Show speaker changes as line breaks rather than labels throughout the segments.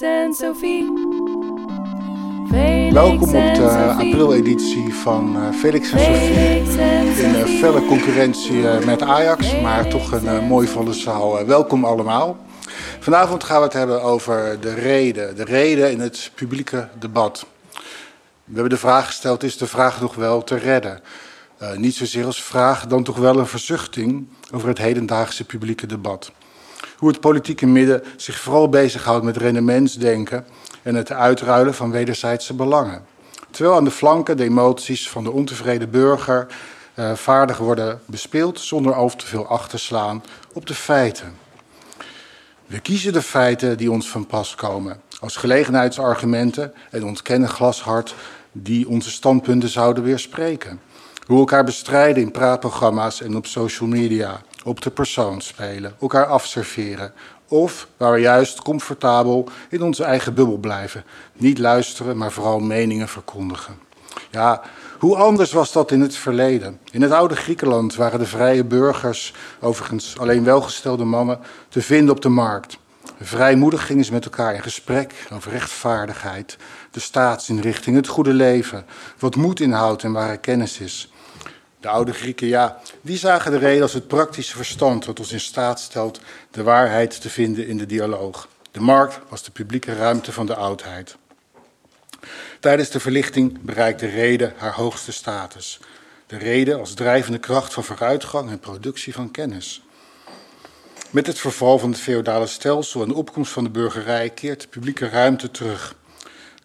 En Sophie.
Welkom op de april-editie van Felix en Sophie. In felle concurrentie uh, met Ajax, maar toch een mooi volle zaal. welkom allemaal. Vanavond gaan we het hebben over de reden. De reden in het publieke debat. We hebben de vraag gesteld, is de vraag nog wel te redden? niet zozeer als vraag, dan toch wel een verzuchting over het hedendaagse publieke debat. Hoe het politieke midden zich vooral bezighoudt met rendementsdenken en het uitruilen van wederzijdse belangen. Terwijl aan de flanken de emoties van de ontevreden burger uh, vaardig worden bespeeld zonder al te veel acht te slaan op de feiten. We kiezen de feiten die ons van pas komen als gelegenheidsargumenten en ontkennen glashard die onze standpunten zouden weerspreken. Hoe elkaar bestrijden in praatprogramma's en op social media, op de persoon spelen, elkaar afserveren, of waar we juist comfortabel in onze eigen bubbel blijven. Niet luisteren, maar vooral meningen verkondigen. Ja, hoe anders was dat in het verleden? In het oude Griekenland waren de vrije burgers, overigens alleen welgestelde mannen, te vinden op de markt. Vrijmoedig gingen ze met elkaar in gesprek over rechtvaardigheid, de staatsinrichting, het goede leven, wat moed inhoudt en waar kennis is. De oude Grieken, ja, die zagen de reden als het praktische verstand dat ons in staat stelt de waarheid te vinden in de dialoog. De markt was de publieke ruimte van de oudheid. Tijdens de verlichting bereikte reden haar hoogste status. De reden als drijvende kracht van vooruitgang en productie van kennis. Met het verval van het feodale stelsel en de opkomst van de burgerij keert de publieke ruimte terug.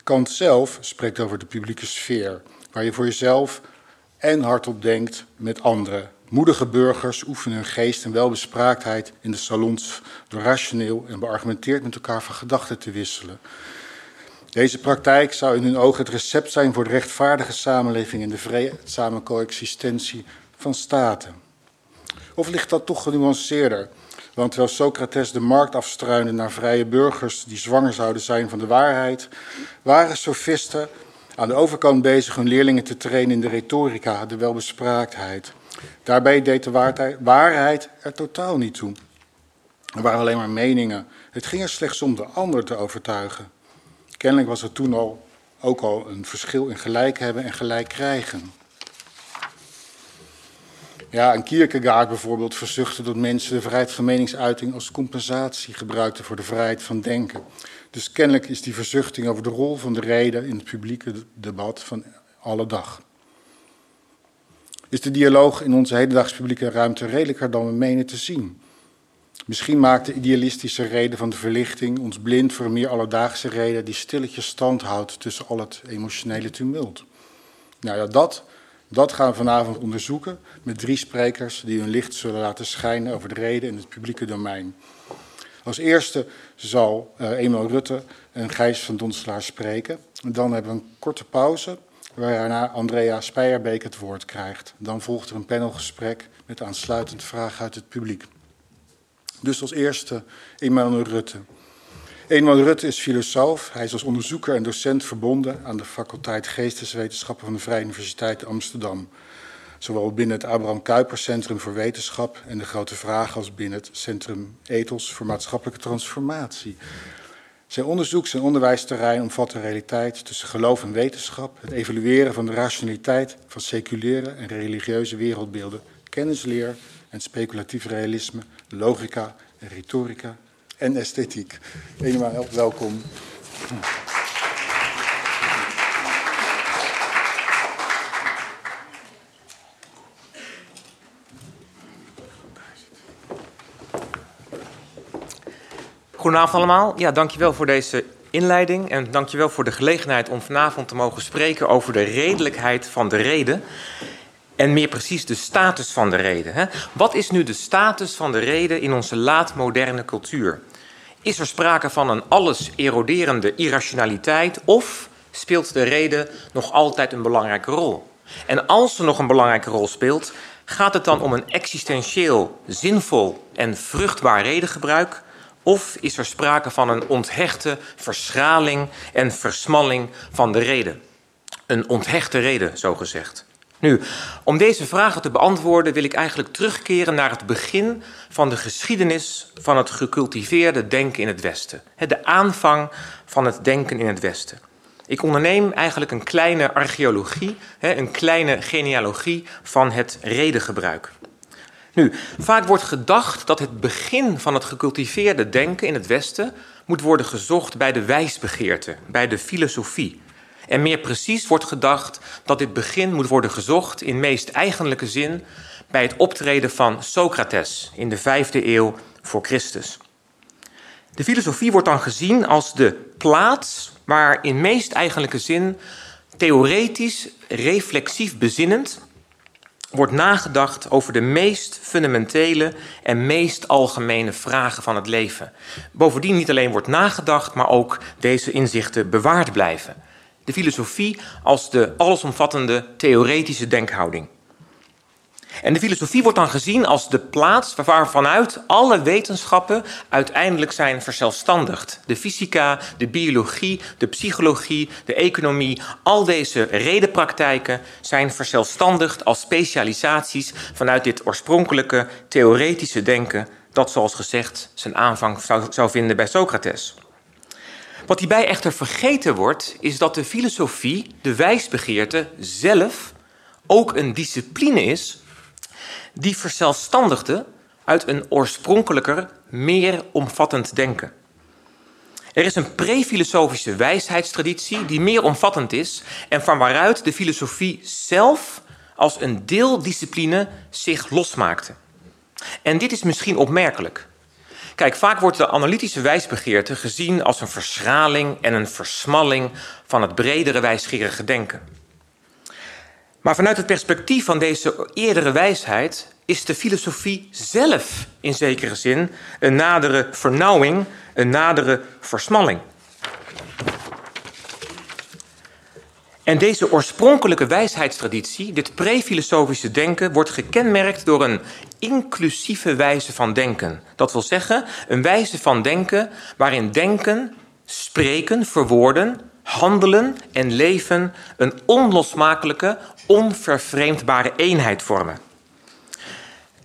Kant zelf spreekt over de publieke sfeer, waar je voor jezelf en hardop denkt met anderen. Moedige burgers oefenen hun geest en welbespraaktheid in de salons door rationeel en beargumenteerd met elkaar van gedachten te wisselen. Deze praktijk zou in hun ogen het recept zijn voor de rechtvaardige samenleving en de vreedzame coexistentie van staten. Of ligt dat toch genuanceerder? Want terwijl Socrates de markt afstruinde naar vrije burgers die zwanger zouden zijn van de waarheid, waren sofisten aan de overkant bezig hun leerlingen te trainen in de retorica, de welbespraaktheid. Daarbij deed de waarheid er totaal niet toe. Er waren alleen maar meningen. Het ging er slechts om de ander te overtuigen. Kennelijk was er toen al ook al een verschil in gelijk hebben en gelijk krijgen. Ja, een Kierkegaard bijvoorbeeld verzuchtte dat mensen de vrijheid van meningsuiting als compensatie gebruikten voor de vrijheid van denken. Dus kennelijk is die verzuchting over de rol van de reden in het publieke debat van alle dag. Is de dialoog in onze hedendaagse publieke ruimte redelijker dan we menen te zien? Misschien maakt de idealistische reden van de verlichting ons blind voor een meer alledaagse reden die stilletjes stand houdt tussen al het emotionele tumult. Nou ja, dat, dat gaan we vanavond onderzoeken met drie sprekers die hun licht zullen laten schijnen over de reden in het publieke domein. Als eerste zal Eenmaal Rutte en Gijs van Donselaar spreken. Dan hebben we een korte pauze, waarna Andrea Speijerbeek het woord krijgt. Dan volgt er een panelgesprek met aansluitend vragen uit het publiek. Dus als eerste Eenmaal Rutte. Eenmaal Rutte is filosoof. Hij is als onderzoeker en docent verbonden aan de faculteit Geesteswetenschappen van de Vrije Universiteit Amsterdam zowel binnen het Abraham Kuyper Centrum voor Wetenschap en de Grote Vraag als binnen het Centrum Ethos voor Maatschappelijke Transformatie. Zijn onderzoeks- en onderwijsterrein omvat de realiteit tussen geloof en wetenschap, het evalueren van de rationaliteit van seculiere en religieuze wereldbeelden, kennisleer en speculatief realisme, logica en retorica en esthetiek. Eenmaal welkom.
Goedenavond allemaal. Ja, dankjewel voor deze inleiding en dankjewel voor de gelegenheid om vanavond te mogen spreken over de redelijkheid van de reden. En meer precies de status van de reden. Hè? Wat is nu de status van de reden in onze laatmoderne cultuur? Is er sprake van een alles eroderende irrationaliteit of speelt de reden nog altijd een belangrijke rol? En als ze nog een belangrijke rol speelt, gaat het dan om een existentieel, zinvol en vruchtbaar redengebruik of is er sprake van een onthechte verschraling en versmalling van de reden? Een onthechte reden, zo gezegd. Nu, om deze vragen te beantwoorden wil ik eigenlijk terugkeren naar het begin van de geschiedenis van het gecultiveerde denken in het Westen. De aanvang van het denken in het Westen. Ik onderneem eigenlijk een kleine archeologie, een kleine genealogie van het redengebruik. Nu, vaak wordt gedacht dat het begin van het gecultiveerde denken in het Westen moet worden gezocht bij de wijsbegeerte, bij de filosofie. En meer precies wordt gedacht dat dit begin moet worden gezocht in meest eigenlijke zin bij het optreden van Socrates in de vijfde eeuw voor Christus. De filosofie wordt dan gezien als de plaats waar in meest eigenlijke zin theoretisch, reflexief bezinnend wordt nagedacht over de meest fundamentele en meest algemene vragen van het leven. Bovendien niet alleen wordt nagedacht, maar ook deze inzichten bewaard blijven. De filosofie als de allesomvattende theoretische denkhouding. En de filosofie wordt dan gezien als de plaats waarvanuit alle wetenschappen uiteindelijk zijn verzelfstandigd. De fysica, de biologie, de psychologie, de economie, al deze redenpraktijken zijn verzelfstandigd als specialisaties vanuit dit oorspronkelijke theoretische denken, dat zoals gezegd zijn aanvang zou, zou vinden bij Socrates. Wat hierbij echter vergeten wordt, is dat de filosofie, de wijsbegeerte zelf, ook een discipline is die verzelfstandigde uit een oorspronkelijker, meer omvattend denken. Er is een pre-filosofische wijsheidstraditie die meer omvattend is en van waaruit de filosofie zelf als een deeldiscipline zich losmaakte. En dit is misschien opmerkelijk. Kijk, vaak wordt de analytische wijsbegeerte gezien als een verschraling en een versmalling van het bredere wijsgerige denken. Maar vanuit het perspectief van deze eerdere wijsheid is de filosofie zelf in zekere zin een nadere vernauwing, een nadere versmalling. En deze oorspronkelijke wijsheidstraditie, dit pre-filosofische denken, wordt gekenmerkt door een inclusieve wijze van denken. Dat wil zeggen, een wijze van denken waarin denken, spreken, verwoorden, handelen en leven een onlosmakelijke, onvervreemdbare eenheid vormen.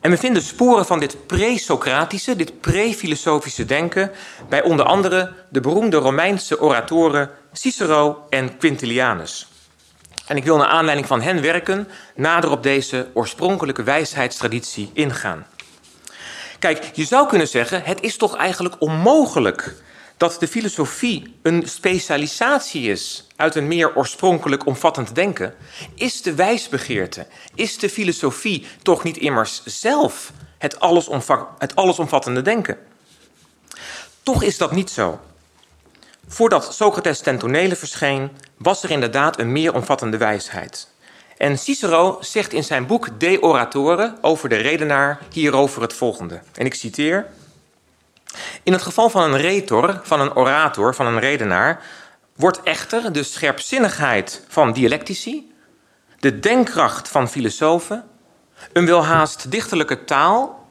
En we vinden sporen van dit pre-Socratische, dit pre-filosofische denken bij onder andere de beroemde Romeinse oratoren Cicero en Quintilianus. En ik wil naar aanleiding van hen werken nader op deze oorspronkelijke wijsheidstraditie ingaan. Kijk, je zou kunnen zeggen, het is toch eigenlijk onmogelijk dat de filosofie een specialisatie is uit een meer oorspronkelijk omvattend denken, is de wijsbegeerte, is de filosofie toch niet immers zelf het, allesomvattende denken? Toch is dat niet zo. Voordat Socrates ten tonele verscheen, was er inderdaad een meer omvattende wijsheid. En Cicero zegt in zijn boek De Oratore over de redenaar hierover het volgende. En ik citeer. In het geval van een retor, van een orator, van een redenaar, wordt echter de scherpzinnigheid van dialectici, de denkkracht van filosofen, een welhaast dichterlijke taal,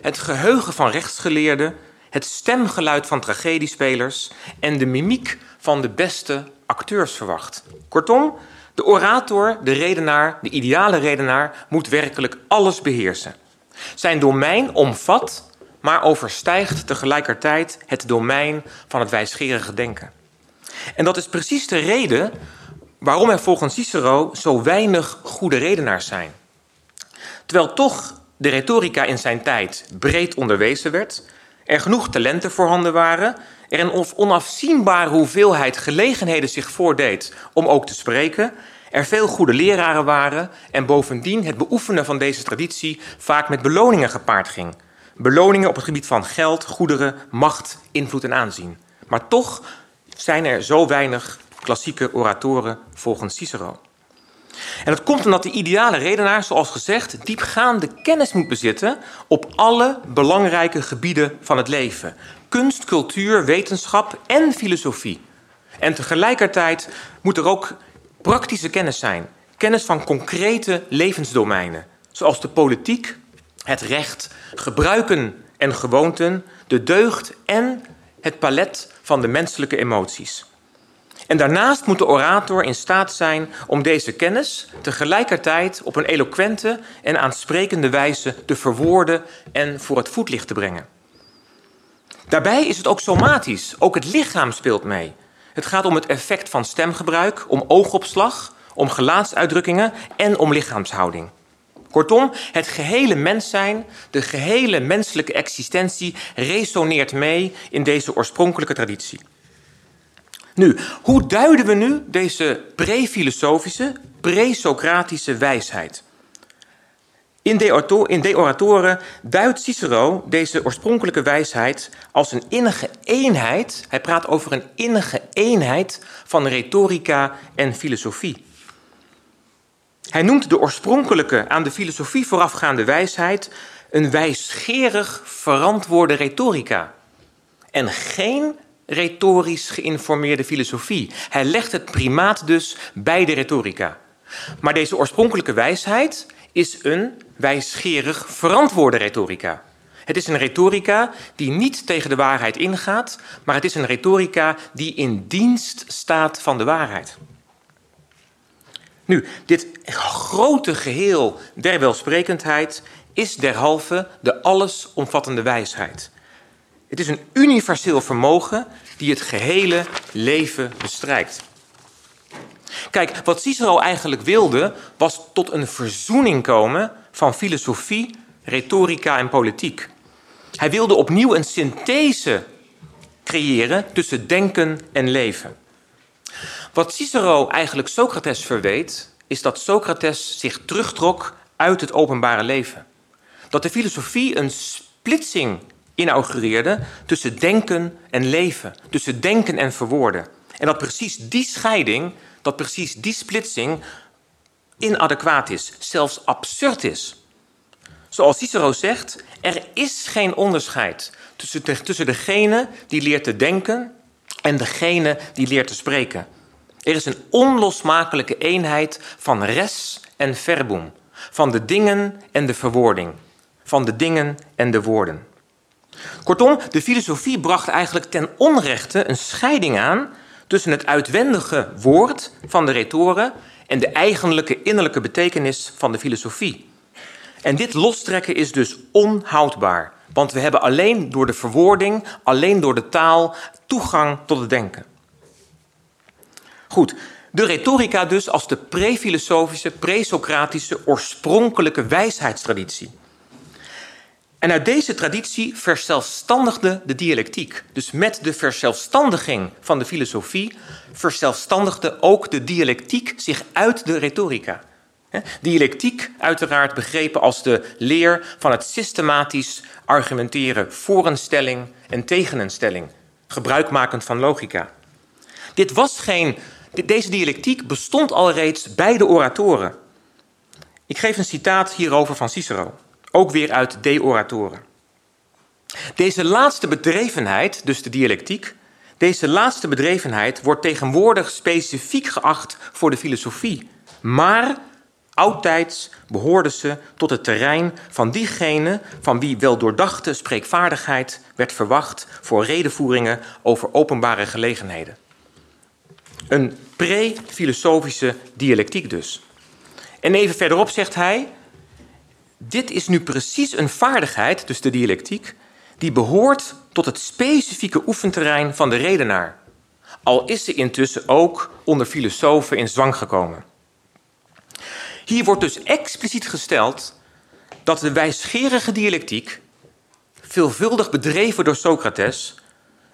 het geheugen van rechtsgeleerden, het stemgeluid van tragediespelers en de mimiek van de beste acteurs verwacht. Kortom, de orator, de redenaar, de ideale redenaar moet werkelijk alles beheersen. Zijn domein omvat maar overstijgt tegelijkertijd het domein van het wijsgerige denken. En dat is precies de reden waarom er volgens Cicero zo weinig goede redenaars zijn. Terwijl toch de retorica in zijn tijd breed onderwezen werd, er genoeg talenten voorhanden waren, er een onafzienbare hoeveelheid gelegenheden zich voordeed om ook te spreken, er veel goede leraren waren en bovendien het beoefenen van deze traditie vaak met beloningen gepaard ging beloningen op het gebied van geld, goederen, macht, invloed en aanzien. Maar toch zijn er zo weinig klassieke oratoren volgens Cicero. En dat komt omdat de ideale redenaar, zoals gezegd, diepgaande kennis moet bezitten op alle belangrijke gebieden van het leven: kunst, cultuur, wetenschap en filosofie. En tegelijkertijd moet er ook praktische kennis zijn, kennis van concrete levensdomeinen, zoals de politiek, het recht, gebruiken en gewoonten, de deugd en het palet van de menselijke emoties. En daarnaast moet de orator in staat zijn om deze kennis tegelijkertijd op een eloquente en aansprekende wijze te verwoorden en voor het voetlicht te brengen. Daarbij is het ook somatisch, ook het lichaam speelt mee. Het gaat om het effect van stemgebruik, om oogopslag, om gelaatsuitdrukkingen en om lichaamshouding. Kortom, het gehele mens zijn, de gehele menselijke existentie resoneert mee in deze oorspronkelijke traditie. Nu, hoe duiden we nu deze pre-filosofische, pre-Socratische wijsheid? In De, Oratoren duidt Cicero deze oorspronkelijke wijsheid als een innige eenheid. Hij praat over een innige eenheid van retorica en filosofie. Hij noemt de oorspronkelijke aan de filosofie voorafgaande wijsheid een wijsgerig verantwoorde retorica. En geen retorisch geïnformeerde filosofie. Hij legt het primaat dus bij de retorica. Maar deze oorspronkelijke wijsheid is een wijsgerig verantwoorde retorica. Het is een retorica die niet tegen de waarheid ingaat, maar het is een retorica die in dienst staat van de waarheid. Nu, dit grote geheel der welsprekendheid is derhalve de allesomvattende wijsheid. Het is een universeel vermogen die het gehele leven bestrijkt. Kijk, wat Cicero eigenlijk wilde, was tot een verzoening komen van filosofie, retorica en politiek. Hij wilde opnieuw een synthese creëren tussen denken en leven. Wat Cicero eigenlijk Socrates verweet, is dat Socrates zich terugtrok uit het openbare leven. Dat de filosofie een splitsing inaugureerde tussen denken en leven, tussen denken en verwoorden. En dat precies die scheiding, dat precies die splitsing inadequaat is, zelfs absurd is. Zoals Cicero zegt, er is geen onderscheid tussen, tussen degene die leert te denken en degene die leert te spreken. Er is een onlosmakelijke eenheid van res en verbum, van de dingen en de verwoording, van de dingen en de woorden. Kortom, de filosofie bracht eigenlijk ten onrechte een scheiding aan tussen het uitwendige woord van de retoren en de eigenlijke innerlijke betekenis van de filosofie. En dit lostrekken is dus onhoudbaar, want we hebben alleen door de verwoording, alleen door de taal, toegang tot het denken. Goed, de retorica dus als de pre-filosofische, pre-Socratische, oorspronkelijke wijsheidstraditie. En uit deze traditie verzelfstandigde de dialectiek. Dus met de verzelfstandiging van de filosofie verzelfstandigde ook de dialectiek zich uit de retorica. Dialectiek, uiteraard begrepen als de leer van het systematisch argumenteren voor een stelling en tegen een stelling, gebruikmakend van logica. Dit was geen, deze dialectiek bestond al reeds bij de oratoren. Ik geef een citaat hierover van Cicero. Ook weer uit De Oratoren. Deze laatste bedrevenheid, dus de dialectiek, deze laatste bedrevenheid wordt tegenwoordig specifiek geacht voor de filosofie. Maar oudtijds behoorde ze tot het terrein van diegene van wie wel doordachte spreekvaardigheid werd verwacht voor redenvoeringen over openbare gelegenheden. Een pre-filosofische dialectiek dus. En even verderop zegt hij: dit is nu precies een vaardigheid, dus de dialectiek, die behoort tot het specifieke oefenterrein van de redenaar. Al is ze intussen ook onder filosofen in zwang gekomen. Hier wordt dus expliciet gesteld dat de wijsgerige dialectiek, veelvuldig bedreven door Socrates,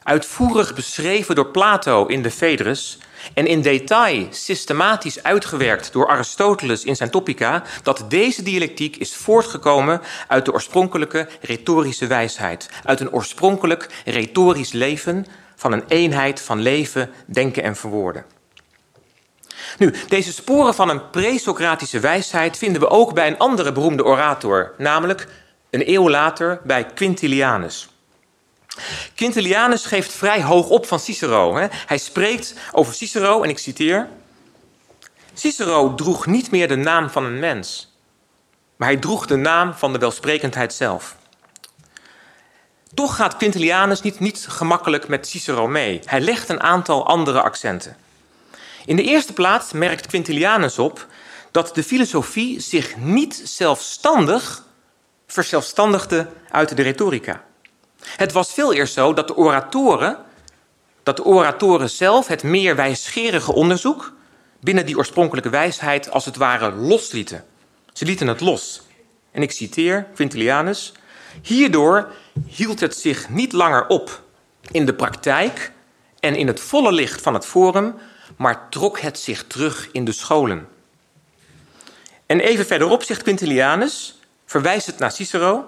uitvoerig beschreven door Plato in de Phaedrus en in detail systematisch uitgewerkt door Aristoteles in zijn Topica, dat deze dialectiek is voortgekomen uit de oorspronkelijke retorische wijsheid, uit een oorspronkelijk retorisch leven van een eenheid van leven, denken en verwoorden. Nu, deze sporen van een pre-Socratische wijsheid vinden we ook bij een andere beroemde orator, namelijk een eeuw later bij Quintilianus. Quintilianus geeft vrij hoog op van Cicero. Hè? Hij spreekt over Cicero, en ik citeer: Cicero droeg niet meer de naam van een mens, maar hij droeg de naam van de welsprekendheid zelf. Toch gaat Quintilianus niet, niet gemakkelijk met Cicero mee. Hij legt een aantal andere accenten. In de eerste plaats merkt Quintilianus op dat de filosofie zich niet zelfstandig verzelfstandigde uit de retorica. Het was veel eerst zo dat de oratoren, dat de oratoren zelf het meer wijsgerige onderzoek binnen die oorspronkelijke wijsheid als het ware loslieten. Ze lieten het los. En ik citeer Quintilianus: Hierdoor hield het zich niet langer op in de praktijk en in het volle licht van het forum, maar trok het zich terug in de scholen. En even verderop zegt Quintilianus, verwijst het naar Cicero,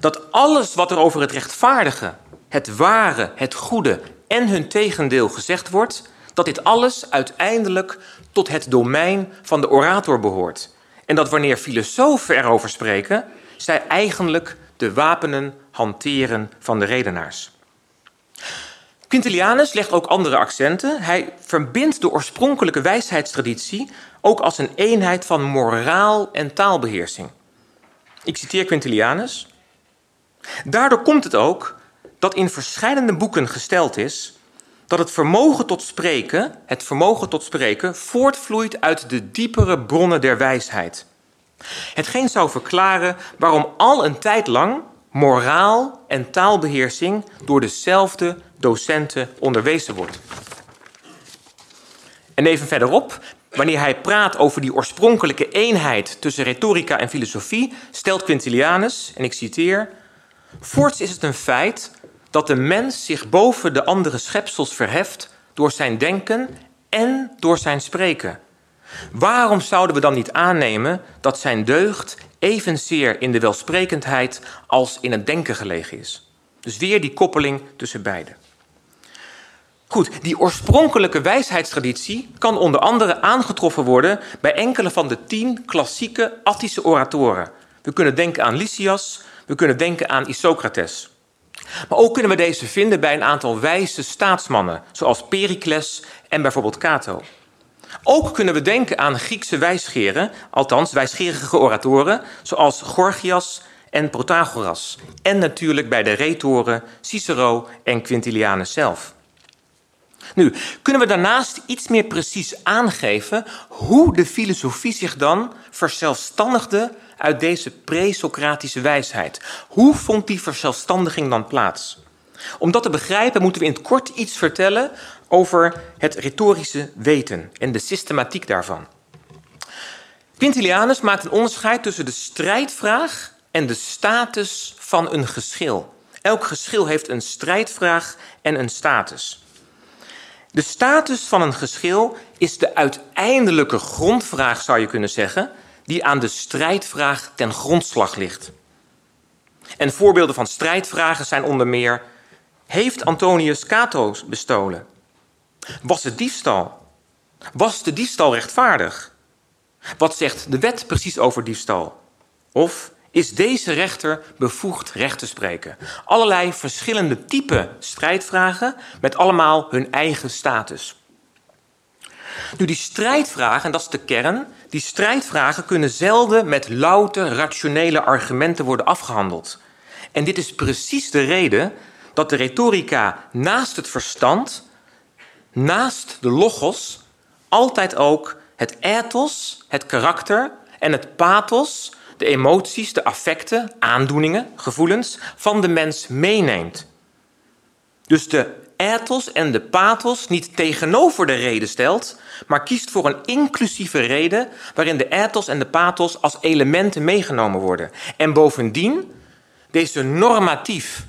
dat alles wat er over het rechtvaardige, het ware, het goede en hun tegendeel gezegd wordt, dat dit alles uiteindelijk tot het domein van de orator behoort. En dat wanneer filosofen erover spreken, zij eigenlijk de wapenen hanteren van de redenaars. Quintilianus legt ook andere accenten. Hij verbindt de oorspronkelijke wijsheidstraditie ook als een eenheid van moraal en taalbeheersing. Ik citeer Quintilianus. Daardoor komt het ook dat in verschillende boeken gesteld is dat het vermogen tot spreken, het vermogen tot spreken, voortvloeit uit de diepere bronnen der wijsheid. Hetgeen zou verklaren waarom al een tijd lang moraal en taalbeheersing door dezelfde docenten onderwezen wordt. En even verderop, wanneer hij praat over die oorspronkelijke eenheid tussen retorica en filosofie, stelt Quintilianus, en ik citeer: Voorts is het een feit dat de mens zich boven de andere schepsels verheft door zijn denken en door zijn spreken. Waarom zouden we dan niet aannemen dat zijn deugd evenzeer in de welsprekendheid als in het denken gelegen is? Dus weer die koppeling tussen beide. Goed, die oorspronkelijke wijsheidstraditie kan onder andere aangetroffen worden bij enkele van de tien klassieke Attische oratoren. We kunnen denken aan Lysias, we kunnen denken aan Isocrates. Maar ook kunnen we deze vinden bij een aantal wijze staatsmannen, zoals Pericles en bijvoorbeeld Cato. Ook kunnen we denken aan Griekse wijsgeren, althans wijsgerige oratoren, zoals Gorgias en Protagoras. En natuurlijk bij de retoren Cicero en Quintilianus zelf. Nu, kunnen we daarnaast iets meer precies aangeven hoe de filosofie zich dan verzelfstandigde uit deze pre-Socratische wijsheid? Hoe vond die verzelfstandiging dan plaats? Om dat te begrijpen moeten we in het kort iets vertellen over het retorische weten en de systematiek daarvan. Quintilianus maakt een onderscheid tussen de strijdvraag en de status van een geschil. Elk geschil heeft een strijdvraag en een status. De status van een geschil is de uiteindelijke grondvraag, zou je kunnen zeggen, die aan de strijdvraag ten grondslag ligt. En voorbeelden van strijdvragen zijn onder meer: Heeft Antonius Cato bestolen? Was het diefstal? Was de diefstal rechtvaardig? Wat zegt de wet precies over diefstal? Of is deze rechter bevoegd recht te spreken? Allerlei verschillende type strijdvragen met allemaal hun eigen status. Nu, die strijdvragen, en dat is de kern, die strijdvragen kunnen zelden met louter rationele argumenten worden afgehandeld. En dit is precies de reden dat de retorica naast het verstand, naast de logos, altijd ook het ethos, het karakter en het pathos, de emoties, de affecten, aandoeningen, gevoelens van de mens meeneemt. Dus de ethos en de pathos niet tegenover de reden stelt, maar kiest voor een inclusieve reden waarin de ethos en de pathos als elementen meegenomen worden. En bovendien deze normatief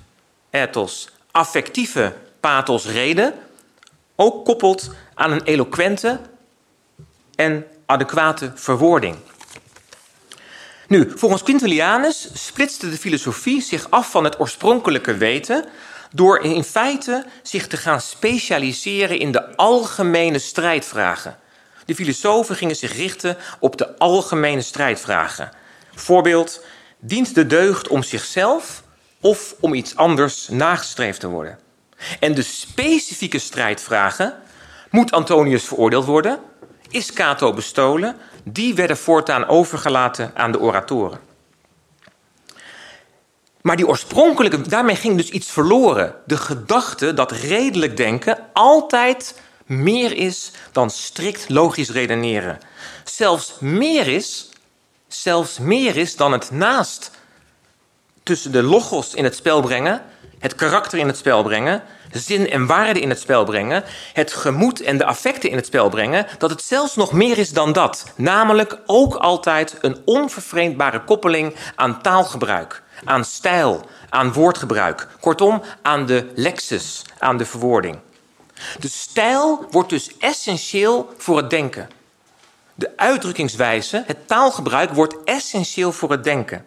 ethos, affectieve pathos reden ook koppelt aan een eloquente en adequate verwoording. Nu, volgens Quintilianus splitste de filosofie zich af van het oorspronkelijke weten door in feite zich te gaan specialiseren in de algemene strijdvragen. De filosofen gingen zich richten op de algemene strijdvragen. Voorbeeld, dient de deugd om zichzelf of om iets anders nagestreefd te worden? En de specifieke strijdvragen, moet Antonius veroordeeld worden? Is Cato bestolen? Die werden voortaan overgelaten aan de oratoren. Maar die oorspronkelijke, daarmee ging dus iets verloren. De gedachte dat redelijk denken altijd meer is dan strikt logisch redeneren. Zelfs meer is, zelfs meer is dan het naast tussen de logos in het spel brengen, het karakter in het spel brengen, zin en waarde in het spel brengen, het gemoed en de affecten in het spel brengen, dat het zelfs nog meer is dan dat. Namelijk ook altijd een onvervreemdbare koppeling aan taalgebruik, aan stijl, aan woordgebruik. Kortom, aan de lexus, aan de verwoording. De stijl wordt dus essentieel voor het denken. De uitdrukkingswijze, het taalgebruik, wordt essentieel voor het denken.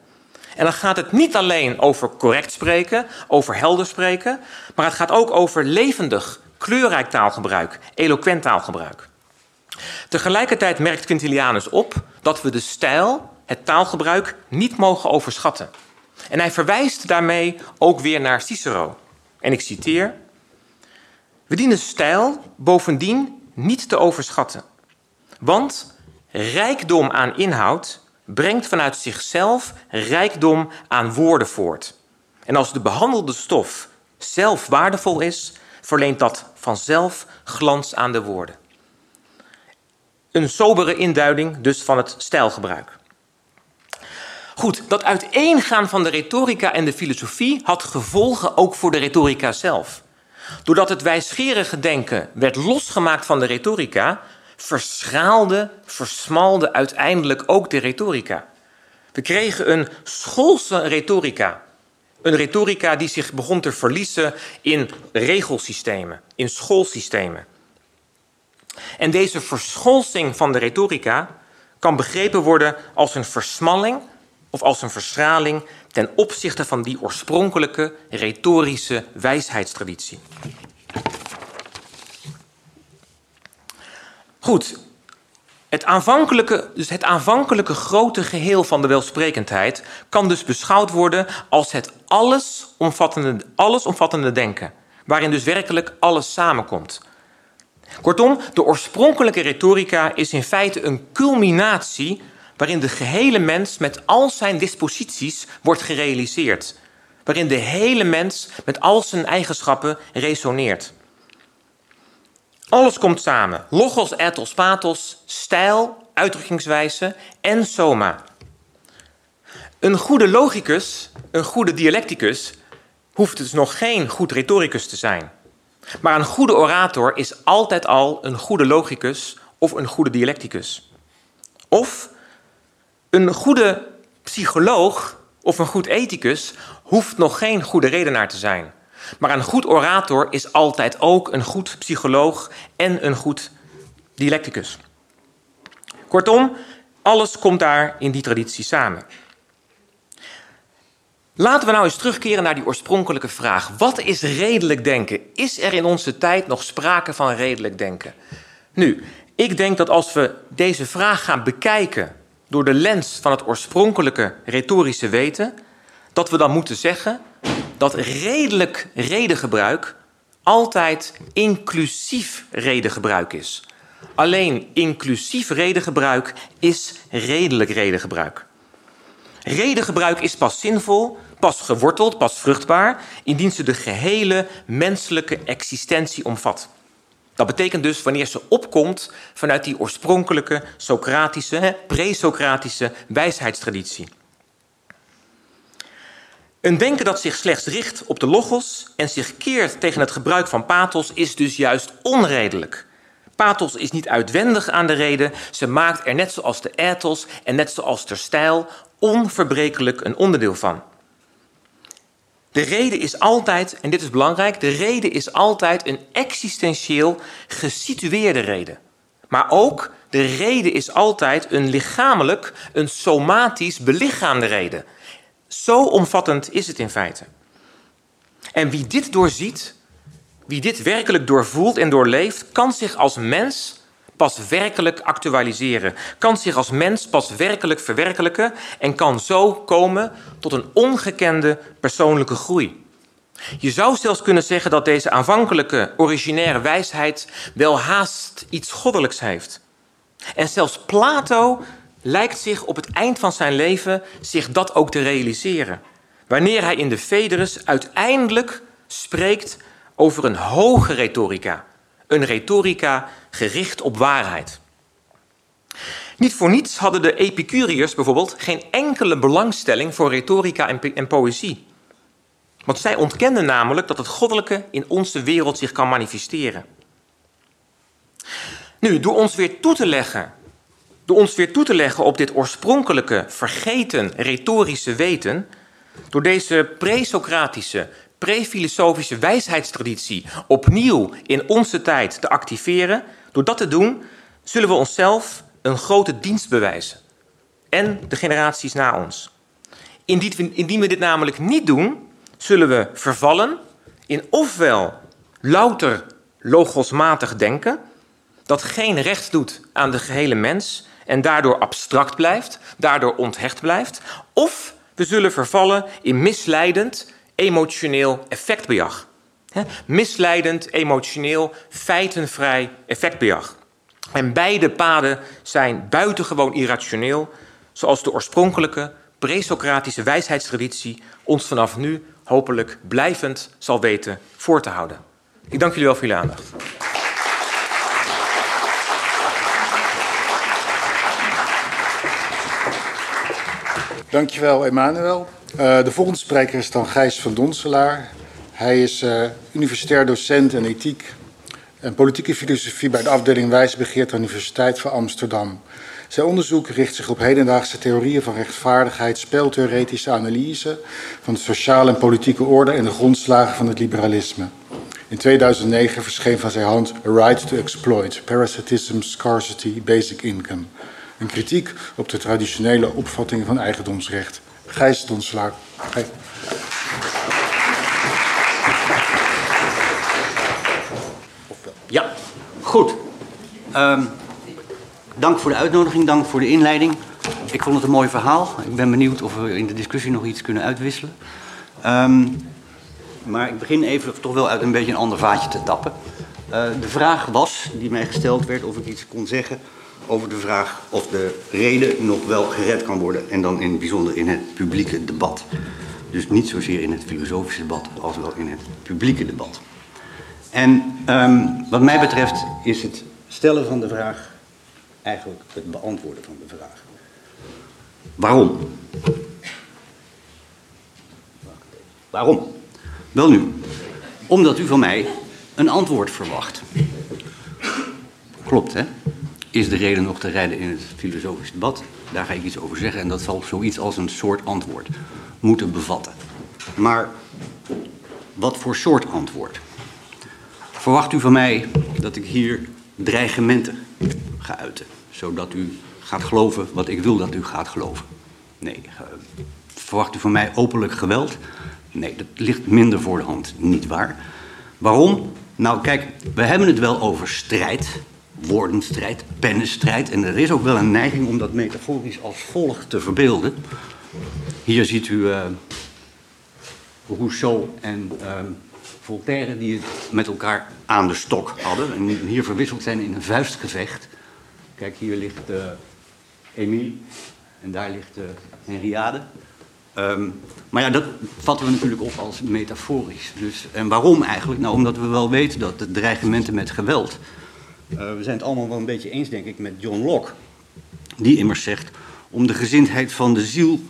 En dan gaat het niet alleen over correct spreken, over helder spreken, maar het gaat ook over levendig, kleurrijk taalgebruik, eloquent taalgebruik. Tegelijkertijd merkt Quintilianus op dat we de stijl, het taalgebruik, niet mogen overschatten. En hij verwijst daarmee ook weer naar Cicero. En ik citeer: We dienen stijl bovendien niet te overschatten. Want rijkdom aan inhoud brengt vanuit zichzelf rijkdom aan woorden voort. En als de behandelde stof zelf waardevol is, verleent dat vanzelf glans aan de woorden. Een sobere induiding dus van het stijlgebruik. Goed, dat uiteengaan van de retorica en de filosofie had gevolgen ook voor de retorica zelf. Doordat het wijsgerige denken werd losgemaakt van de retorica, verschaalde, versmalde uiteindelijk ook de retorica. We kregen een schoolse retorica. Een retorica die zich begon te verliezen in regelsystemen, in schoolsystemen. En deze verscholsing van de retorica kan begrepen worden als een versmalling of als een verschraling ten opzichte van die oorspronkelijke retorische wijsheidstraditie. Goed, het aanvankelijke, dus het aanvankelijke grote geheel van de welsprekendheid kan dus beschouwd worden als het allesomvattende, allesomvattende denken, waarin dus werkelijk alles samenkomt. Kortom, de oorspronkelijke retorica is in feite een culminatie waarin de gehele mens met al zijn disposities wordt gerealiseerd, waarin de hele mens met al zijn eigenschappen resoneert. Alles komt samen. Logos, ethos, pathos, stijl, uitdrukkingswijze en soma. Een goede logicus, een goede dialecticus, hoeft dus nog geen goed retoricus te zijn. Maar een goede orator is altijd al een goede logicus of een goede dialecticus. Of een goede psycholoog of een goed ethicus hoeft nog geen goede redenaar te zijn. Maar een goed orator is altijd ook een goed psycholoog en een goed dialecticus. Kortom, alles komt daar in die traditie samen. Laten we nou eens terugkeren naar die oorspronkelijke vraag. Wat is redelijk denken? Is er in onze tijd nog sprake van redelijk denken? Nu, ik denk dat als we deze vraag gaan bekijken door de lens van het oorspronkelijke retorische weten, dat we dan moeten zeggen dat redelijk redengebruik altijd inclusief redengebruik is. Alleen inclusief redengebruik is redelijk redengebruik. Redengebruik is pas zinvol, pas geworteld, pas vruchtbaar, indien ze de gehele menselijke existentie omvat. Dat betekent dus wanneer ze opkomt vanuit die oorspronkelijke Socratische, pre-Socratische wijsheidstraditie. Een denken dat zich slechts richt op de logos en zich keert tegen het gebruik van pathos is dus juist onredelijk. Pathos is niet uitwendig aan de reden, ze maakt er net zoals de ethos en net zoals de stijl onverbrekelijk een onderdeel van. De reden is altijd, en dit is belangrijk, de reden is altijd een existentieel gesitueerde reden. Maar ook de reden is altijd een lichamelijk, een somatisch belichaamde reden. Zo omvattend is het in feite. En wie dit doorziet, wie dit werkelijk doorvoelt en doorleeft, kan zich als mens pas werkelijk actualiseren, kan zich als mens pas werkelijk verwerkelijken en kan zo komen tot een ongekende persoonlijke groei. Je zou zelfs kunnen zeggen dat deze aanvankelijke originaire wijsheid wel haast iets goddelijks heeft. En zelfs Plato lijkt zich op het eind van zijn leven zich dat ook te realiseren. Wanneer hij in de Phaedrus uiteindelijk spreekt over een hoge retorica, een retorica gericht op waarheid. Niet voor niets hadden de Epicuriërs bijvoorbeeld geen enkele belangstelling voor retorica en, en poëzie. Want zij ontkenden namelijk dat het goddelijke in onze wereld zich kan manifesteren. Nu, door ons weer toe te leggen, door ons weer toe te leggen op dit oorspronkelijke, vergeten retorische weten, door deze pre-Socratische, pre-filosofische wijsheidstraditie opnieuw in onze tijd te activeren, door dat te doen, zullen we onszelf een grote dienst bewijzen. En de generaties na ons. Indien we dit namelijk niet doen, zullen we vervallen in ofwel louter logosmatig denken, dat geen recht doet aan de gehele mens en daardoor abstract blijft, daardoor onthecht blijft, of we zullen vervallen in misleidend emotioneel effectbejag. misleidend, emotioneel, feitenvrij effectbejag. En beide paden zijn buitengewoon irrationeel, zoals de oorspronkelijke presocratische wijsheidstraditie ons vanaf nu hopelijk blijvend zal weten voor te houden. Ik dank jullie wel voor jullie aandacht.
Dankjewel, Emmanuel. Uh, de volgende spreker is dan Gijs van Donselaar. Hij is uh, universitair docent en ethiek en politieke filosofie bij de afdeling Wijsbegeerte Universiteit van Amsterdam. Zijn onderzoek richt zich op hedendaagse theorieën van rechtvaardigheid, speltheoretische analyse van de sociale en politieke orde en de grondslagen van het liberalisme. In 2009 verscheen van zijn hand A Right to Exploit, Parasitism, Scarcity, Basic Income. Een kritiek op de traditionele opvattingen van eigendomsrecht. Gijs Donselaar. Hey.
Ja, goed. Um, dank voor de uitnodiging, dank voor de inleiding. Ik vond het een mooi verhaal. Ik ben benieuwd of we in de discussie nog iets kunnen uitwisselen. Um, maar ik begin even toch wel uit een beetje een ander vaatje te tappen. Uh, de vraag was, die mij gesteld werd, of ik iets kon zeggen over de vraag of de reden nog wel gered kan worden. En dan in het bijzonder in het publieke debat. Dus niet zozeer in het filosofische debat als wel in het publieke debat. En um, wat mij betreft is het stellen van de vraag eigenlijk het beantwoorden van de vraag. Waarom? Waarom? Wel nu, omdat u van mij een antwoord verwacht. Klopt, hè? Is de reden nog te rijden in het filosofisch debat? Daar ga ik iets over zeggen en dat zal zoiets als een soort antwoord moeten bevatten. Maar wat voor soort antwoord? Verwacht u van mij dat ik hier dreigementen ga uiten, zodat u gaat geloven wat ik wil dat u gaat geloven? Nee. Eh, verwacht u van mij openlijk geweld? Nee, dat ligt minder voor de hand, niet waar. Waarom? Nou, kijk, we hebben het wel over strijd, woordenstrijd, pennenstrijd. En er is ook wel een neiging om dat metaforisch als volgt te verbeelden. Hier ziet u uh, Rousseau en uh, Voltaire die het met elkaar aan de stok hadden. En hier verwisseld zijn in een vuistgevecht. Kijk, hier ligt uh, Emile en daar ligt Henriade. Um, maar ja, dat vatten we natuurlijk op als metaforisch. Dus, en waarom eigenlijk? Nou, omdat we wel weten dat de dreigementen met geweld. Uh, we zijn het allemaal wel een beetje eens, denk ik, met John Locke. Die immers zegt: om de gezindheid van de ziel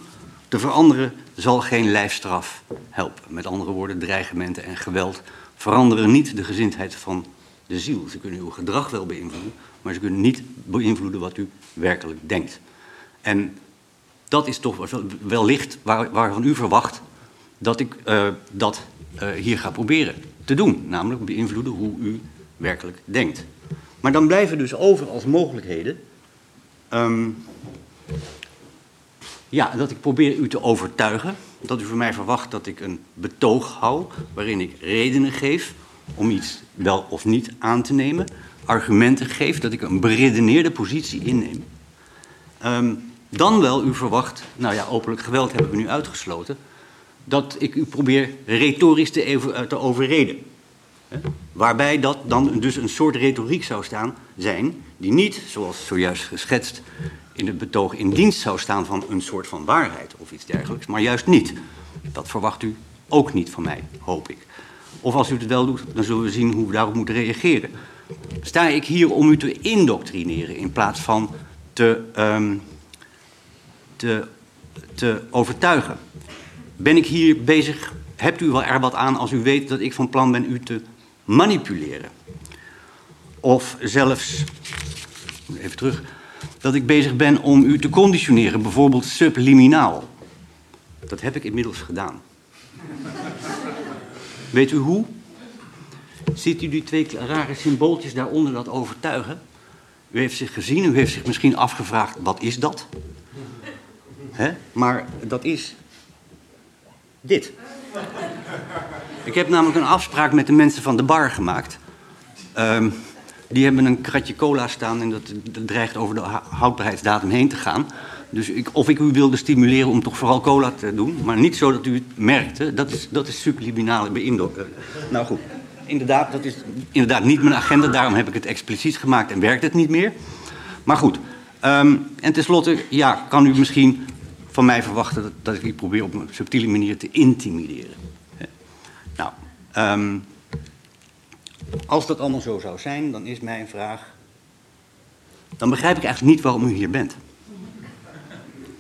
te veranderen, zal geen lijfstraf helpen. Met andere woorden, dreigementen en geweld veranderen niet de gezindheid van de ziel. Ze kunnen uw gedrag wel beïnvloeden, maar ze kunnen niet beïnvloeden wat u werkelijk denkt. En dat is toch wellicht waar, waarvan u verwacht dat ik uh, dat uh, hier ga proberen te doen. Namelijk beïnvloeden hoe u werkelijk denkt. Maar dan blijven dus over als mogelijkheden. Um, ja, dat ik probeer u te overtuigen. Dat u van mij verwacht dat ik een betoog hou. waarin ik redenen geef om iets wel of niet aan te nemen. Argumenten geef, dat ik een beredeneerde positie inneem. Um, dan wel u verwacht, nou ja, openlijk geweld hebben we nu uitgesloten, dat ik u probeer retorisch te, te overreden. Waarbij dat dan dus een soort retoriek zou staan, zijn, die niet, zoals zojuist geschetst, in het betoog in dienst zou staan van een soort van waarheid of iets dergelijks, maar juist niet. Dat verwacht u ook niet van mij, hoop ik. Of als u het wel doet, dan zullen we zien hoe we daarop moeten reageren. sta ik hier om u te indoctrineren in plaats van te, ehm, te, te overtuigen. Ben ik hier bezig, hebt u wel er wat aan als u weet dat ik van plan ben u te manipuleren? Of zelfs, even terug, dat ik bezig ben om u te conditioneren, bijvoorbeeld subliminaal. Dat heb ik inmiddels gedaan. Weet u hoe? Ziet u die twee rare symbooltjes daaronder dat overtuigen? U heeft zich gezien, u heeft zich misschien afgevraagd, wat is dat? Hè? Maar dat is dit. Ik heb namelijk een afspraak met de mensen van de bar gemaakt. Um, die hebben een kratje cola staan en dat, dat dreigt over de houdbaarheidsdatum heen te gaan. Dus ik, of ik u wilde stimuleren om toch vooral cola te doen, maar niet zo dat u het merkte. Dat is, dat is subliminale beïnvloeding. Nou goed, inderdaad, dat is inderdaad niet mijn agenda. Daarom heb ik het expliciet gemaakt en werkt het niet meer. Maar goed, um, en tenslotte, ja, kan u misschien van mij verwachten dat, dat ik u probeer op een subtiele manier te intimideren. Nou, um, als dat allemaal zo zou zijn, dan is mijn vraag. Dan begrijp ik eigenlijk niet waarom u hier bent.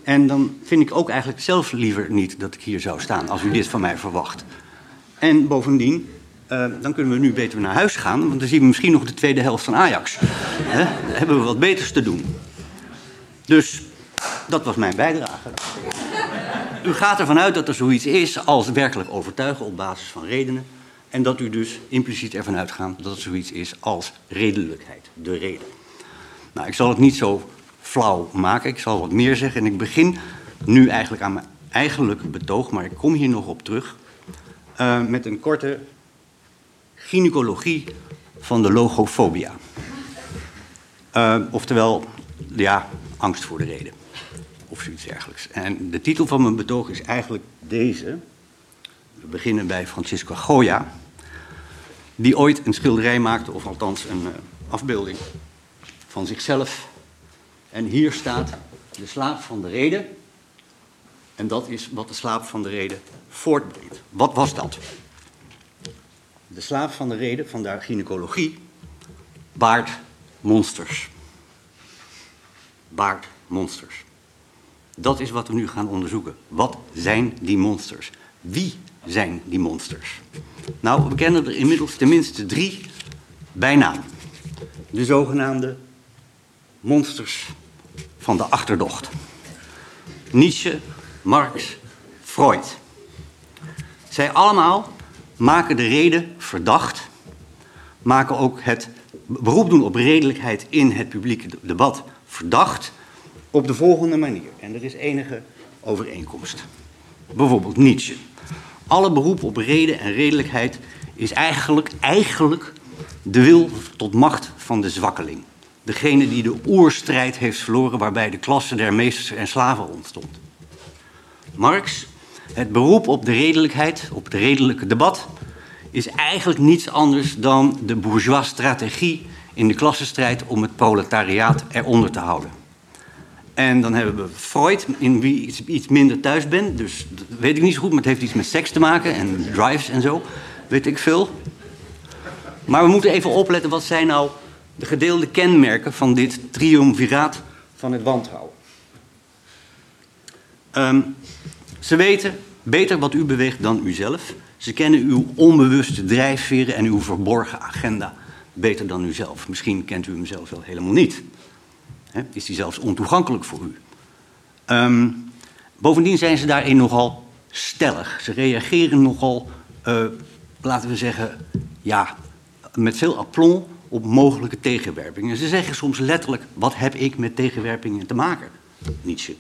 En dan vind ik ook eigenlijk zelf liever niet dat ik hier zou staan als u dit van mij verwacht. En bovendien, uh, dan kunnen we nu beter naar huis gaan, want dan zien we misschien nog de tweede helft van Ajax. He? Dan hebben we wat beters te doen. Dus dat was mijn bijdrage. U gaat ervan uit dat er zoiets is als werkelijk overtuigen op basis van redenen. En dat u dus impliciet ervan uitgaat dat het zoiets is als redelijkheid, de reden. Nou, ik zal het niet zo flauw maken, ik zal wat meer zeggen. En ik begin nu eigenlijk aan mijn eigenlijke betoog, maar ik kom hier nog op terug. Uh, met een korte gynaecologie van de logofobia. Uh, oftewel, ja, angst voor de reden. Of zoiets dergelijks. En de titel van mijn betoog is eigenlijk deze. We beginnen bij Francisco Goya, die ooit een schilderij maakte, of althans een uh, afbeelding van zichzelf. En hier staat de slaap van de reden. En dat is wat de slaap van de reden voortbrengt. Wat was dat? De slaap van de reden, vandaar gynaecologie, baart monsters. Baart monsters. Dat is wat we nu gaan onderzoeken. Wat zijn die monsters? Wie zijn die monsters? Nou, we kennen er inmiddels tenminste drie bij naam. De zogenaamde monsters van de achterdocht. Nietzsche, Marx, Freud. Zij allemaal maken de reden verdacht, maken ook het beroep doen op redelijkheid in het publieke debat verdacht op de volgende manier. En er is enige overeenkomst. Bijvoorbeeld Nietzsche. Alle beroep op reden en redelijkheid is eigenlijk, eigenlijk de wil tot macht van de zwakkeling. Degene die de oerstrijd heeft verloren waarbij de klasse der meesters en slaven ontstond. Marx, het beroep op de redelijkheid, op het redelijke debat, is eigenlijk niets anders dan de bourgeois strategie in de klassenstrijd om het proletariaat eronder te houden. En dan hebben we Freud, in wie ik iets minder thuis ben. Dus dat weet ik niet zo goed, maar het heeft iets met seks te maken en drives en zo. Weet ik veel. Maar we moeten even opletten, wat zijn nou de gedeelde kenmerken van dit triumviraat van het wantrouwen? Um, ze weten beter wat u beweegt dan u zelf. Ze kennen uw onbewuste drijfveren en uw verborgen agenda beter dan u zelf. Misschien kent u hem zelf wel helemaal niet is die zelfs ontoegankelijk voor u. Um, bovendien zijn ze daarin nogal stellig. Ze reageren nogal, uh, laten we zeggen, ja, met veel aplomb op mogelijke tegenwerpingen. Ze zeggen soms letterlijk: wat heb ik met tegenwerpingen te maken? Nietzsche.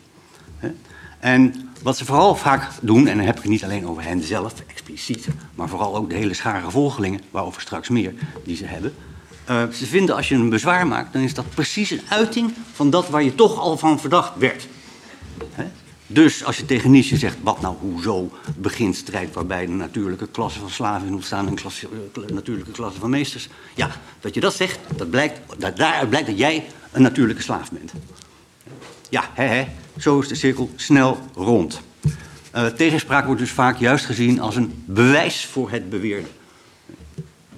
He? En wat ze vooral vaak doen, en dan heb ik het niet alleen over hen zelf expliciet, maar vooral ook de hele schare volgelingen, waarover straks meer, die ze hebben. Uh, ze vinden als je een bezwaar maakt, dan is dat precies een uiting van dat waar je toch al van verdacht werd. Dus als je tegen Nietzsche zegt, wat nou, hoezo begint strijd waarbij de natuurlijke klasse van slaven ontstaan en klasse, uh, natuurlijke klasse van meesters. Ja, dat je dat zegt, dat blijkt, dat daaruit blijkt dat jij een natuurlijke slaaf bent. Ja, hè, hè, zo is de cirkel snel rond. Uh, tegenspraak wordt dus vaak juist gezien als een bewijs voor het beweerde.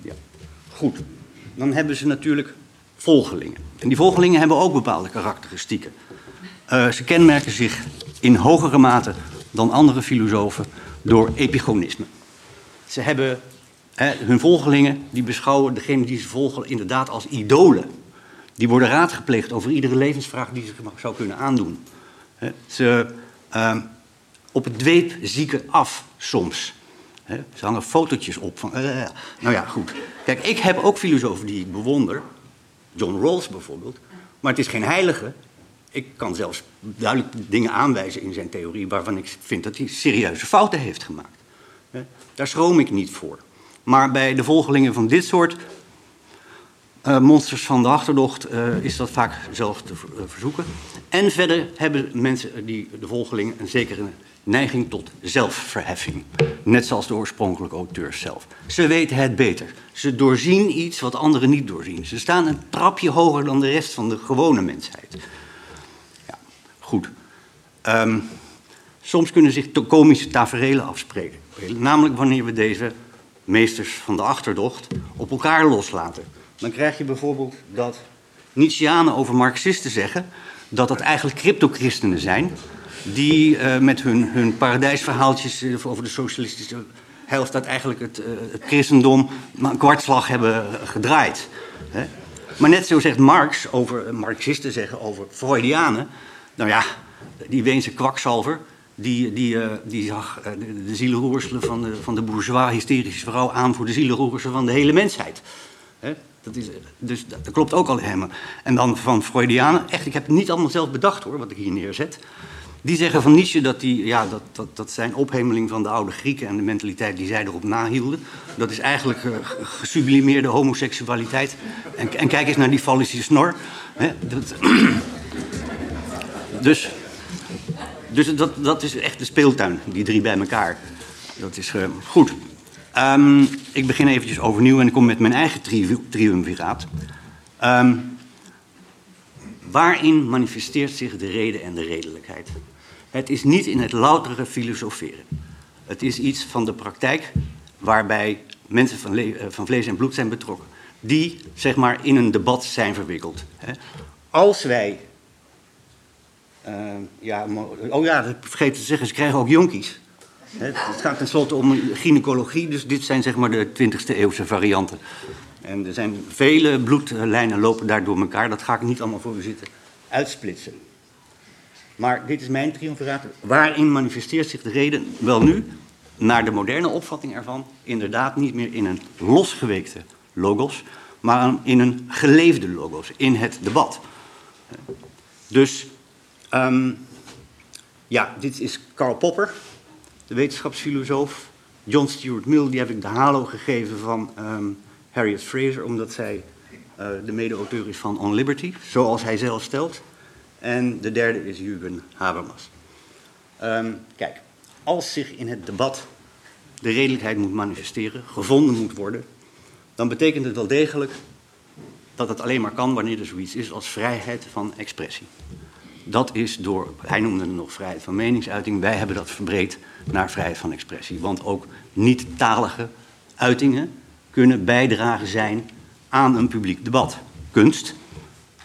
Ja, goed. Dan hebben ze natuurlijk volgelingen. En die volgelingen hebben ook bepaalde karakteristieken. Uh, ze kenmerken zich in hogere mate dan andere filosofen door epigonisme. Ze hebben hè, hun volgelingen, die beschouwen degene die ze volgen inderdaad als idolen. Die worden raad gepleegd over iedere levensvraag die ze zou kunnen aandoen. Ze uh, op het dweepzieke af soms. Ze hangen fotootjes op van. Uh, nou ja, goed. Kijk, ik heb ook filosofen die ik bewonder. John Rawls bijvoorbeeld. Maar het is geen heilige. Ik kan zelfs duidelijk dingen aanwijzen in zijn theorie waarvan ik vind dat hij serieuze fouten heeft gemaakt. Daar schroom ik niet voor. Maar bij de volgelingen van dit soort monsters van de achterdocht is dat vaak zelf te verzoeken. En verder hebben mensen, die, de volgelingen, een zekere neiging tot zelfverheffing. Net zoals de oorspronkelijke auteurs zelf. Ze weten het beter. Ze doorzien iets wat anderen niet doorzien. Ze staan een trapje hoger dan de rest van de gewone mensheid. Ja, goed. Um, soms kunnen zich komische taferelen afspreken. Namelijk wanneer we deze meesters van de achterdocht op elkaar loslaten. Dan krijg je bijvoorbeeld dat Nietzscheanen over Marxisten zeggen dat dat eigenlijk cryptochristenen zijn die uh, met hun, hun paradijsverhaaltjes uh, over de socialistische heilstaat eigenlijk het, uh, het christendom een kwartslag hebben gedraaid. Hè? Maar net zo zegt Marx over, Marxisten zeggen over Freudianen, nou ja, die Weense kwakzalver, die, die, die zag de, de zielenroerselen van de, van de bourgeois hysterische vrouw aan voor de zielenroerselen van de hele mensheid. Hè? Dat is, dus dat, klopt ook al helemaal. En dan van Freudianen, echt, ik heb het niet allemaal zelf bedacht hoor, wat ik hier neerzet. Die zeggen van Nietzsche dat, die, ja, dat, dat, dat zijn ophemeling van de oude Grieken en de mentaliteit die zij erop nahielden. Dat is eigenlijk uh, gesublimeerde homoseksualiteit. En, en, kijk eens naar die Fallische snor. Dus dus dat, dat is echt de speeltuin, die drie bij elkaar. Dat is uh, goed. Um, ik begin eventjes overnieuw en ik kom met mijn eigen tri triumviraat. Um, waarin manifesteert zich de reden en de redelijkheid? Het is niet in het loutere filosoferen. Het is iets van de praktijk waarbij mensen van, eh, van vlees en bloed zijn betrokken. Die, zeg maar, in een debat zijn verwikkeld. Als wij... Uh, ja, oh ja, dat vergeet te zeggen, ze krijgen ook jonkies. Het gaat tenslotte om gynaecologie, dus dit zijn zeg maar de 20e eeuwse varianten. En er zijn vele bloedlijnen lopen daar door elkaar, dat ga ik niet allemaal voor u zitten uitsplitsen. Maar dit is mijn triumviraat. Waarin manifesteert zich de reden? Wel nu, naar de moderne opvatting ervan, inderdaad niet meer in een losgeweekte logos, maar in een geleefde logos, in het debat. Dus, um, ja, dit is Karl Popper, de wetenschapsfilosoof. John Stuart Mill, die heb ik de halo gegeven van um, Harriet Fraser, omdat zij uh, de mede-auteur is van On Liberty, zoals hij zelf stelt. En de derde is Jürgen Habermas. Um, kijk, als zich in het debat de redelijkheid moet manifesteren, gevonden moet worden, dan betekent het wel degelijk dat het alleen maar kan wanneer er zoiets is als vrijheid van expressie. Dat is door, hij noemde het nog vrijheid van meningsuiting, wij hebben dat verbreed naar vrijheid van expressie. Want ook niet-talige uitingen kunnen bijdragen zijn aan een publiek debat. Kunst,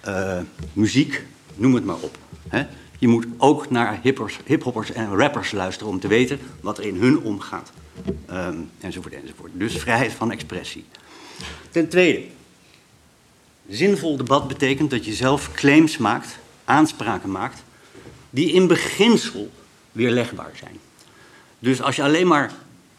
uh, muziek, noem het maar op. Hè? Je moet ook naar hiphoppers en rappers luisteren om te weten wat er in hun omgaat. Um, enzovoort, enzovoort. Dus vrijheid van expressie. Ten tweede, zinvol debat betekent dat je zelf claims maakt, aanspraken maakt, die in beginsel weerlegbaar zijn. Dus als je alleen maar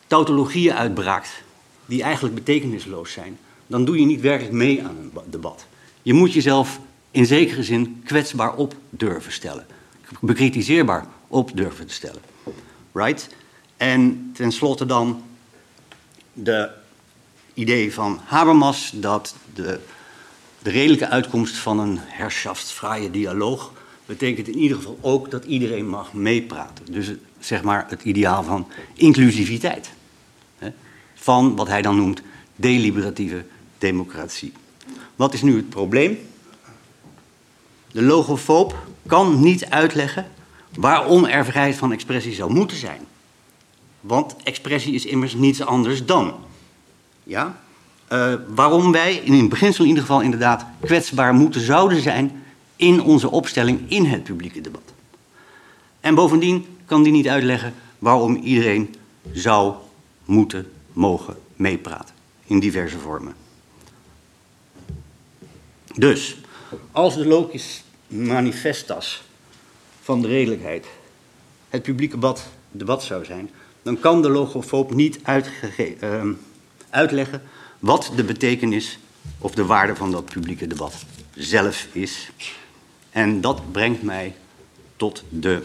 tautologieën uitbraakt die eigenlijk betekenisloos zijn, dan doe je niet werkelijk mee aan een debat. Je moet jezelf in zekere zin kwetsbaar op durven stellen. Bekritiseerbaar op durven te stellen. Right? En tenslotte dan de idee van Habermas dat de, de redelijke uitkomst van een herrschaftsvrije dialoog betekent in ieder geval ook dat iedereen mag meepraten. Dus zeg maar het ideaal van inclusiviteit. Van wat hij dan noemt deliberatieve democratie. Wat is nu het probleem? De logofoob kan niet uitleggen waarom er vrijheid van expressie zou moeten zijn. Want expressie is immers niets anders dan. Ja? uh, waarom wij in het beginsel in ieder geval inderdaad kwetsbaar moeten zouden zijn in onze opstelling in het publieke debat. En bovendien kan die niet uitleggen waarom iedereen zou moeten mogen meepraten in diverse vormen. Dus, als de manifestas van de redelijkheid het publieke debat, debat zou zijn, dan kan de logofoob niet uh, uitleggen wat de betekenis of de waarde van dat publieke debat zelf is. En dat brengt mij tot de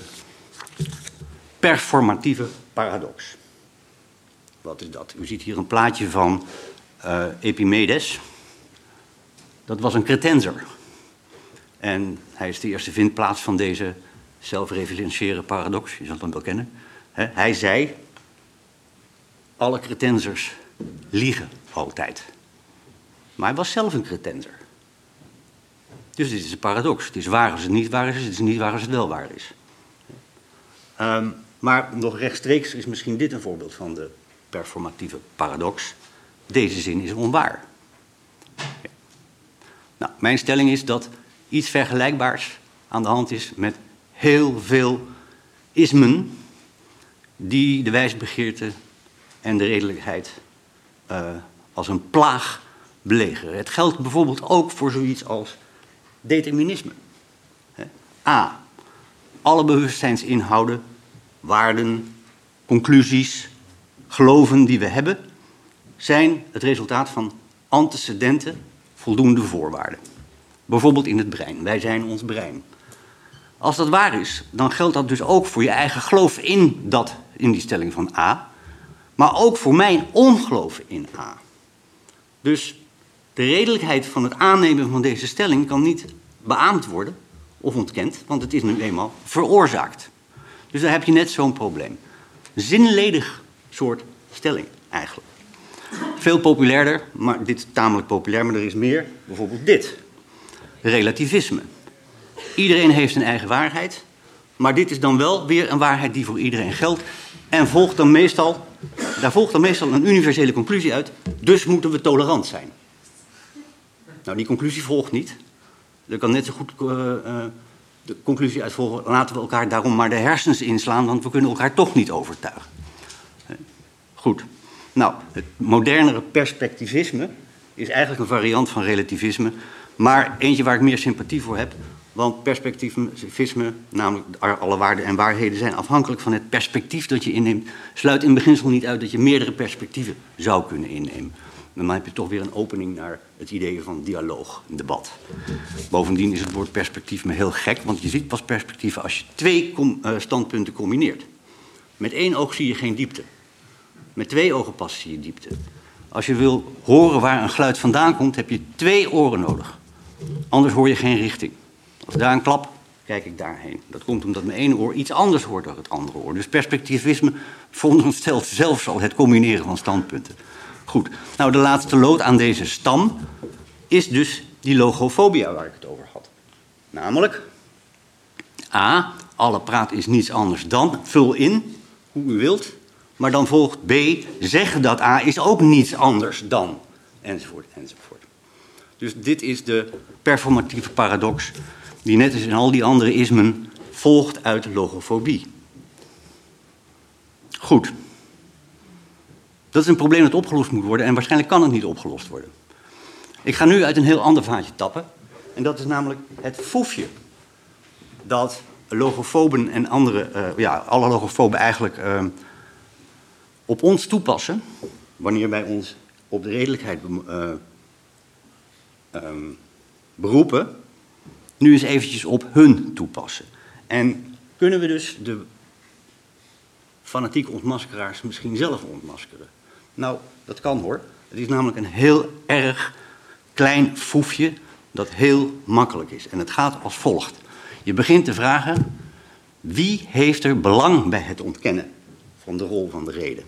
performatieve paradox. Wat is dat? U ziet hier een plaatje van uh, Epimedes. Dat was een cretenser. En hij is de eerste vindplaats van deze zelfreferentiëre paradox. Je zult hem wel kennen. hij zei, alle cretensers liegen altijd. Maar hij was zelf een cretenser. Dus dit is een paradox. Het is waar als het niet waar is, het is niet waar als het wel waar is. Um, maar nog rechtstreeks is misschien dit een voorbeeld van de performatieve paradox. Deze zin is onwaar. Nou, mijn stelling is dat iets vergelijkbaars aan de hand is met heel veel ismen die de wijsbegeerte en de redelijkheid uh, als een plaag belegeren. Het geldt bijvoorbeeld ook voor zoiets als determinisme. A. Alle bewustzijnsinhouden, waarden, conclusies, geloven die we hebben, zijn het resultaat van antecedenten voldoende voorwaarden. Bijvoorbeeld in het brein. Wij zijn ons brein. Als dat waar is, dan geldt dat dus ook voor je eigen geloof in, dat, in die stelling van A, maar ook voor mijn ongeloof in A. Dus de redelijkheid van het aannemen van deze stelling kan niet beaamd worden of ontkend, want het is nu eenmaal veroorzaakt. Dus daar heb je net zo'n probleem. Zinledig soort stelling eigenlijk. Veel populairder, maar dit is tamelijk populair, maar er is meer. Bijvoorbeeld dit. Relativisme. Iedereen heeft een eigen waarheid, maar dit is dan wel weer een waarheid die voor iedereen geldt. En volgt dan meestal, daar volgt dan meestal een universele conclusie uit, dus moeten we tolerant zijn. Nou, die conclusie volgt niet. Er kan net zo goed uh, uh, de conclusie uit volgen, laten we elkaar daarom maar de hersens inslaan, want we kunnen elkaar toch niet overtuigen. Goed. Nou, het modernere perspectivisme is eigenlijk een variant van relativisme, maar eentje waar ik meer sympathie voor heb. Want perspectivisme, namelijk alle waarden en waarheden, zijn afhankelijk van het perspectief dat je inneemt. Sluit in beginsel niet uit dat je meerdere perspectieven zou kunnen innemen. Dan heb je toch weer een opening naar het idee van dialoog, debat. Bovendien is het woord perspectief me heel gek, want je ziet pas perspectieven als je twee eh, standpunten combineert. Met één oog zie je geen diepte. Met twee ogen pas zie je diepte. Als je wil horen waar een geluid vandaan komt, heb je twee oren nodig. Anders hoor je geen richting. Als daar een klap, kijk ik daarheen. Dat komt omdat mijn ene oor iets anders hoort dan het andere oor. Dus perspectivisme veronderstelt zelfs al het combineren van standpunten. Goed, nou de laatste lood aan deze stam is dus die logofobia waar ik het over had. Namelijk, A, alle praat is niets anders dan, vul in hoe u wilt, maar dan volgt B, zeggen dat A is ook niets anders dan, enzovoort, enzovoort. Dus dit is de performatieve paradox, die net als in al die andere ismen volgt uit logofobie. Goed. Dat is een probleem dat opgelost moet worden en waarschijnlijk kan het niet opgelost worden. Ik ga nu uit een heel ander vaatje tappen. En dat is namelijk het foefje dat logofoben en andere, uh, ja, alle logofoben eigenlijk uh, op ons toepassen, wanneer wij ons op de redelijkheid uh, um, beroepen, nu eens eventjes op hun toepassen. En kunnen we dus de fanatieke ontmaskeraars misschien zelf ontmaskeren? Nou, dat kan hoor. Het is namelijk een heel erg klein foefje dat heel makkelijk is. En het gaat als volgt. Je begint te vragen, wie heeft er belang bij het ontkennen van de rol van de reden?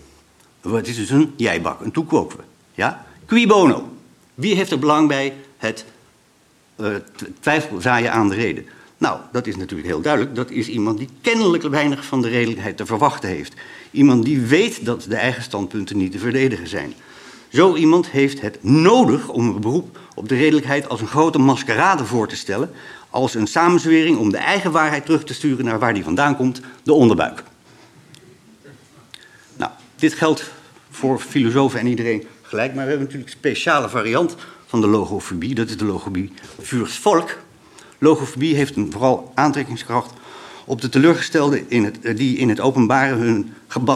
Het is dus een jijbak, een toekopen. Ja? Qui bono. Wie heeft er belang bij het uh, twijfel zaaien aan de reden? Nou, dat is natuurlijk heel duidelijk. Dat is iemand die kennelijk weinig van de redelijkheid te verwachten heeft. Iemand die weet dat de eigen standpunten niet te verdedigen zijn. Zo iemand heeft het nodig om een beroep op de redelijkheid als een grote maskerade voor te stellen, als een samenzwering om de eigen waarheid terug te sturen naar waar die vandaan komt, de onderbuik. Nou, dit geldt voor filosofen en iedereen gelijk, maar we hebben natuurlijk een speciale variant van de logofobie, dat is de logofobie vuurs volk. Logofobie heeft een vooral aantrekkingskracht op de teleurgestelden in het, eh, die in het openbare hun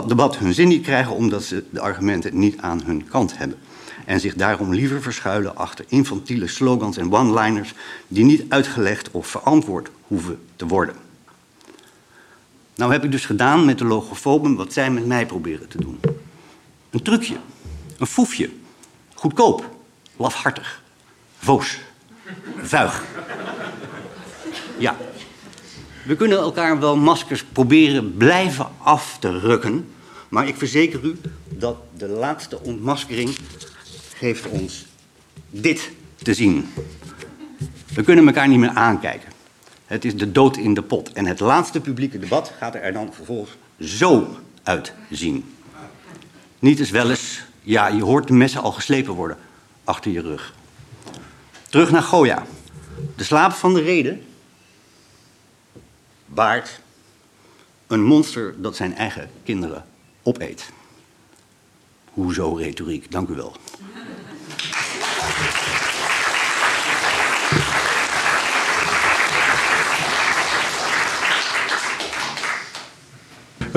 debat hun zin niet krijgen omdat ze de argumenten niet aan hun kant hebben. En zich daarom liever verschuilen achter infantiele slogans en one-liners die niet uitgelegd of verantwoord hoeven te worden. Nou heb ik dus gedaan met de logofoben wat zij met mij proberen te doen. Een trucje, een foefje, goedkoop, lafhartig, voos, vuig. Ja, we kunnen elkaar wel maskers proberen blijven af te rukken. Maar ik verzeker u dat de laatste ontmaskering geeft ons dit te zien. We kunnen elkaar niet meer aankijken. Het is de dood in de pot. En het laatste publieke debat gaat er dan vervolgens zo uitzien. Niet eens wel eens, ja, je hoort de messen al geslepen worden achter je rug. Terug naar Goya. De slaap van de reden baart een monster dat zijn eigen kinderen opeet. Hoezo retoriek? Dank u wel.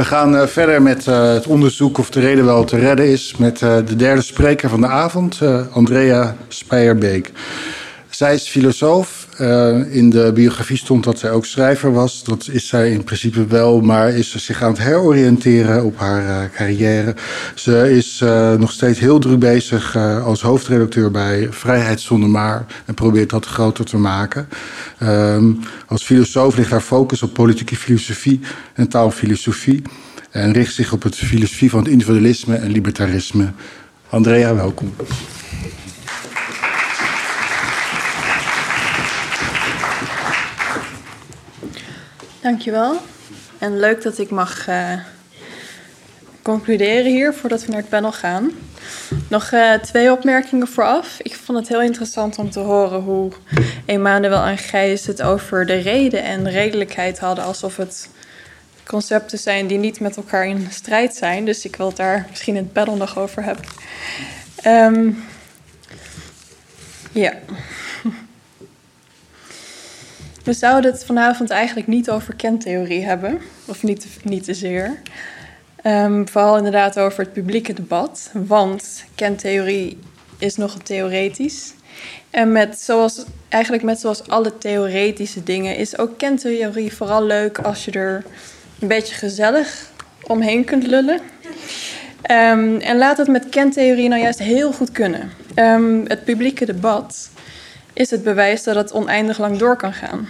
We gaan uh, verder met uh, het onderzoek of de reden wel te redden is met uh, de derde spreker van de avond, Andrea Speierbeek. Zij is filosoof. Uh, in de biografie stond dat zij ook schrijver was. Dat is zij in principe wel, maar is ze zich aan het heroriënteren op haar uh, carrière. Ze is uh, nog steeds heel druk bezig als hoofdredacteur bij Vrijheid zonder maar en probeert dat groter te maken. Um, als filosoof ligt haar focus op politieke filosofie en taalfilosofie en richt zich op het filosofie van het individualisme en libertarisme. Andrea, welkom.
Dankjewel. En leuk dat ik mag uh, concluderen hier voordat we naar het panel gaan. Nog uh, twee opmerkingen vooraf. Ik vond het heel interessant om te horen hoe Emmanuel en Gijs het over de reden en redelijkheid hadden, alsof het concepten zijn die niet met elkaar in strijd zijn. Dus ik wil het daar misschien in het panel nog over hebben. Um, ja. We zouden het vanavond eigenlijk niet over kentheorie hebben, of niet, niet te zeer. Um, vooral inderdaad over het publieke debat, want kentheorie is nogal theoretisch. En met zoals, eigenlijk met zoals alle theoretische dingen is ook kentheorie vooral leuk als je er een beetje gezellig omheen kunt lullen. Um, en laat het met kentheorie nou juist heel goed kunnen. Um, het publieke debat is het bewijs dat het oneindig lang door kan gaan.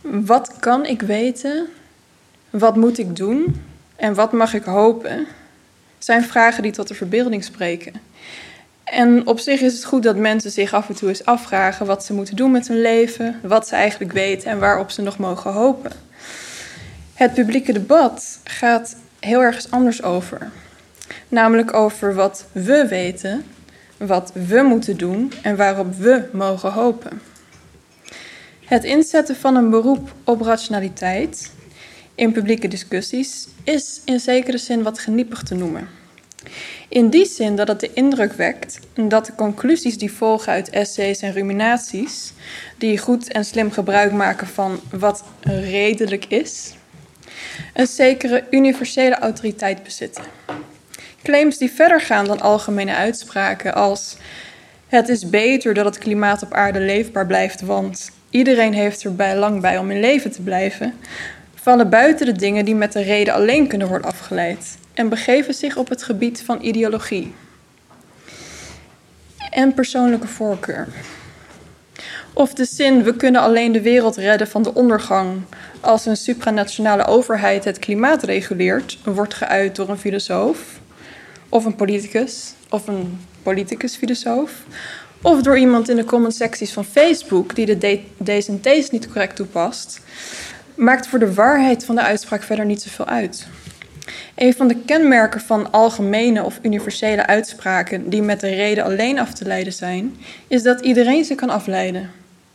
Wat kan ik weten? Wat moet ik doen? En wat mag ik hopen? Zijn vragen die tot de verbeelding spreken. En op zich is het goed dat mensen zich af en toe eens afvragen wat ze moeten doen met hun leven, wat ze eigenlijk weten en waarop ze nog mogen hopen. Het publieke debat gaat heel ergens anders over. Namelijk over wat we weten wat we moeten doen en waarop we mogen hopen. Het inzetten van een beroep op rationaliteit in publieke discussies is in zekere zin wat geniepig te noemen. In die zin dat het de indruk wekt dat de conclusies die volgen uit essays en ruminaties, die goed en slim gebruik maken van wat redelijk is, een zekere universele autoriteit bezitten. Claims die verder gaan dan algemene uitspraken als het is beter dat het klimaat op aarde leefbaar blijft, want iedereen heeft er bij lang bij om in leven te blijven, vallen buiten de dingen die met de reden alleen kunnen worden afgeleid en begeven zich op het gebied van ideologie en persoonlijke voorkeur. Of de zin we kunnen alleen de wereld redden van de ondergang als een supranationale overheid het klimaat reguleert, wordt geuit door een filosoof of een politicus of een politicus-filosoof. Of door iemand in de comment secties van Facebook die de deze en niet correct toepast, maakt voor de waarheid van de uitspraak verder niet zoveel uit. Een van de kenmerken van algemene of universele uitspraken die met de reden alleen af te leiden zijn, is dat iedereen ze kan afleiden.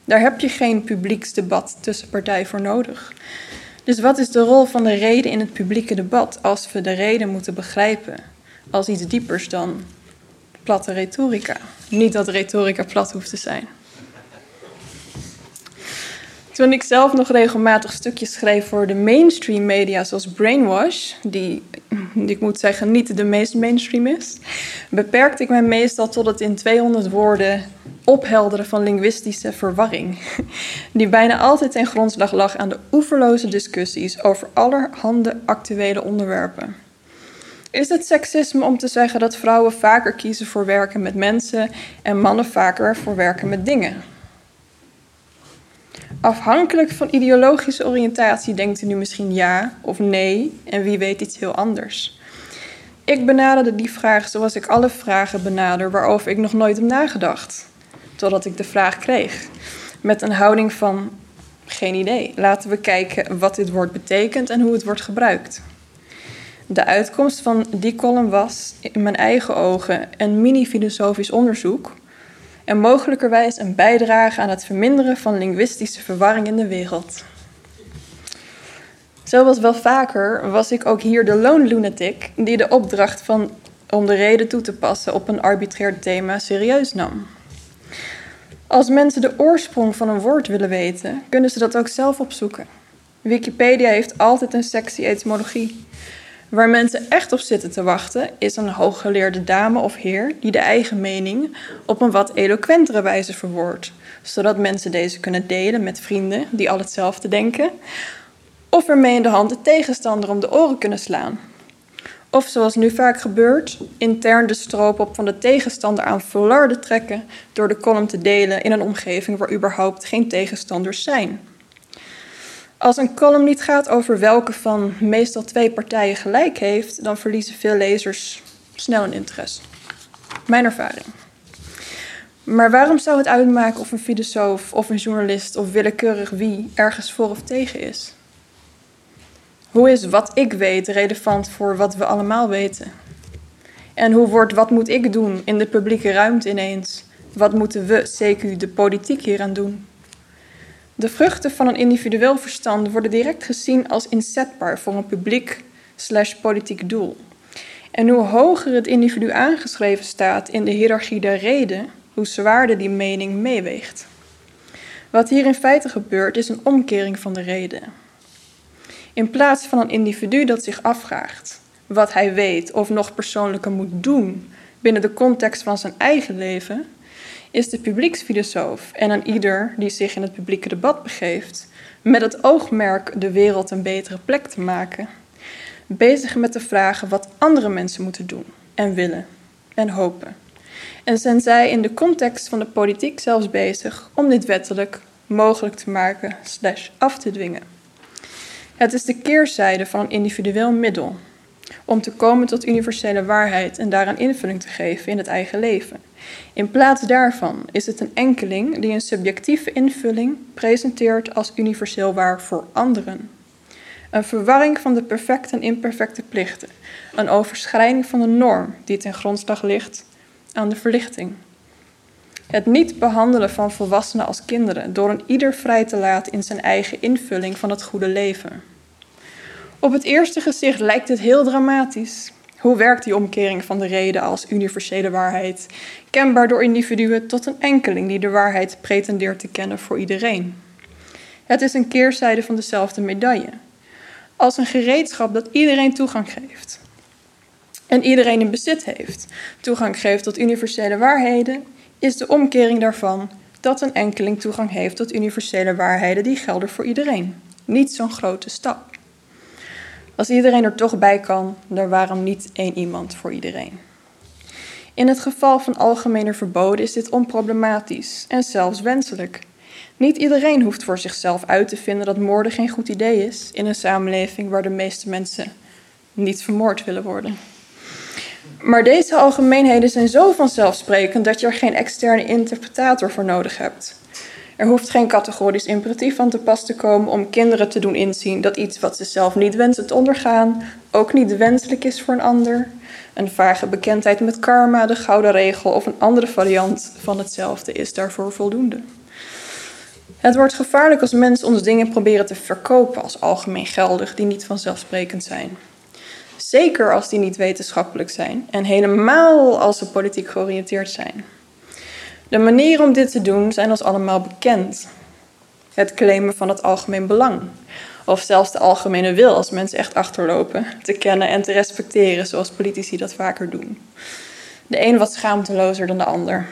Daar heb je geen publieksdebat tussen partijen voor nodig. Dus wat is de rol van de reden in het publieke debat als we de reden moeten begrijpen als iets diepers dan platte retorica? Niet dat retorica plat hoeft te zijn. Toen ik zelf nog regelmatig stukjes schreef voor de mainstream media, zoals Brainwash, die, ik moet zeggen, niet de meest mainstream is, beperkte ik mij meestal tot het in 200 woorden ophelderen van linguïstische verwarring, die bijna altijd ten grondslag lag aan de oeverloze discussies over allerhande actuele onderwerpen. Is het seksisme om te zeggen dat vrouwen vaker kiezen voor werken met mensen en mannen vaker voor werken met dingen? Afhankelijk van ideologische oriëntatie denkt u nu misschien ja of nee en wie weet iets heel anders. Ik benaderde die vraag zoals ik alle vragen benader waarover ik nog nooit heb nagedacht, totdat ik de vraag kreeg. Met een houding van geen idee. Laten we kijken wat dit woord betekent en hoe het wordt gebruikt. De uitkomst van die column was, in mijn eigen ogen, een mini-filosofisch onderzoek en mogelijkerwijs een bijdrage aan het verminderen van linguïstische verwarring in de wereld. Zoals wel vaker was ik ook hier de lone lunatic die de opdracht van om de reden toe te passen op een arbitrair thema serieus nam. Als mensen de oorsprong van een woord willen weten, kunnen ze dat ook zelf opzoeken. Wikipedia heeft altijd een sectie etymologie. Waar mensen echt op zitten te wachten, is een hooggeleerde dame of heer die de eigen mening op een wat eloquentere wijze verwoordt, zodat mensen deze kunnen delen met vrienden die al hetzelfde denken, of ermee in de hand de tegenstander om de oren kunnen slaan. Of zoals nu vaak gebeurt, intern de stroop op van de tegenstander aan vollarden trekken door de column te delen in een omgeving waar überhaupt geen tegenstanders zijn. Als een column niet gaat over welke van meestal twee partijen gelijk heeft, dan verliezen veel lezers snel een interesse. Mijn ervaring. Maar waarom zou het uitmaken of een filosoof of een journalist of willekeurig wie ergens voor of tegen is? Hoe is wat ik weet relevant voor wat we allemaal weten? En hoe wordt wat moet ik doen in de publieke ruimte ineens? Wat moeten we, CQ, de politiek hieraan doen? De vruchten van een individueel verstand worden direct gezien als inzetbaar voor een publiek slash politiek doel. En hoe hoger het individu aangeschreven staat in de hiërarchie der reden, hoe zwaarder die mening meeweegt. Wat hier in feite gebeurt is een omkering van de reden. In plaats van een individu dat zich afvraagt wat hij weet of nog persoonlijker moet doen binnen de context van zijn eigen leven, is de publieksfilosoof en een ieder die zich in het publieke debat begeeft, met het oogmerk de wereld een betere plek te maken, bezig met de vragen wat andere mensen moeten doen en willen en hopen. En zijn zij in de context van de politiek zelfs bezig om dit wettelijk mogelijk te maken slash af te dwingen. Het is de keerzijde van een individueel middel om te komen tot universele waarheid en daaraan invulling te geven in het eigen leven. In plaats daarvan is het een enkeling die een subjectieve invulling presenteert als universeel waar voor anderen. Een verwarring van de perfecte en imperfecte plichten, een overschrijding van de norm die ten grondslag ligt aan de verlichting. Het niet behandelen van volwassenen als kinderen door een ieder vrij te laten in zijn eigen invulling van het goede leven. Op het eerste gezicht lijkt het heel dramatisch. Hoe werkt die omkering van de reden als universele waarheid, kenbaar door individuen tot een enkeling die de waarheid pretendeert te kennen voor iedereen? Het is een keerzijde van dezelfde medaille. Als een gereedschap dat iedereen toegang geeft. En iedereen in bezit heeft, toegang geeft tot universele waarheden, is de omkering daarvan dat een enkeling toegang heeft tot universele waarheden die gelden voor iedereen. Niet zo'n grote stap. Als iedereen er toch bij kan, dan waarom niet één iemand voor iedereen? In het geval van algemene verboden is dit onproblematisch en zelfs wenselijk. Niet iedereen hoeft voor zichzelf uit te vinden dat moorden geen goed idee is in een samenleving waar de meeste mensen niet vermoord willen worden. Maar deze algemeenheden zijn zo vanzelfsprekend dat je er geen externe interpretator voor nodig hebt. Er hoeft geen categorisch imperatief aan te pas te komen om kinderen te doen inzien dat iets wat ze zelf niet wensen te ondergaan ook niet wenselijk is voor een ander. Een vage bekendheid met karma, de gouden regel of een andere variant van hetzelfde is daarvoor voldoende. Het wordt gevaarlijk als mensen ons dingen proberen te verkopen als algemeen geldig die niet vanzelfsprekend zijn. Zeker als die niet wetenschappelijk zijn en helemaal als ze politiek georiënteerd zijn. De manieren om dit te doen zijn ons allemaal bekend. Het claimen van het algemeen belang, of zelfs de algemene wil als mensen echt achterlopen, te kennen en te respecteren zoals politici dat vaker doen. De een wat schaamtelozer dan de ander.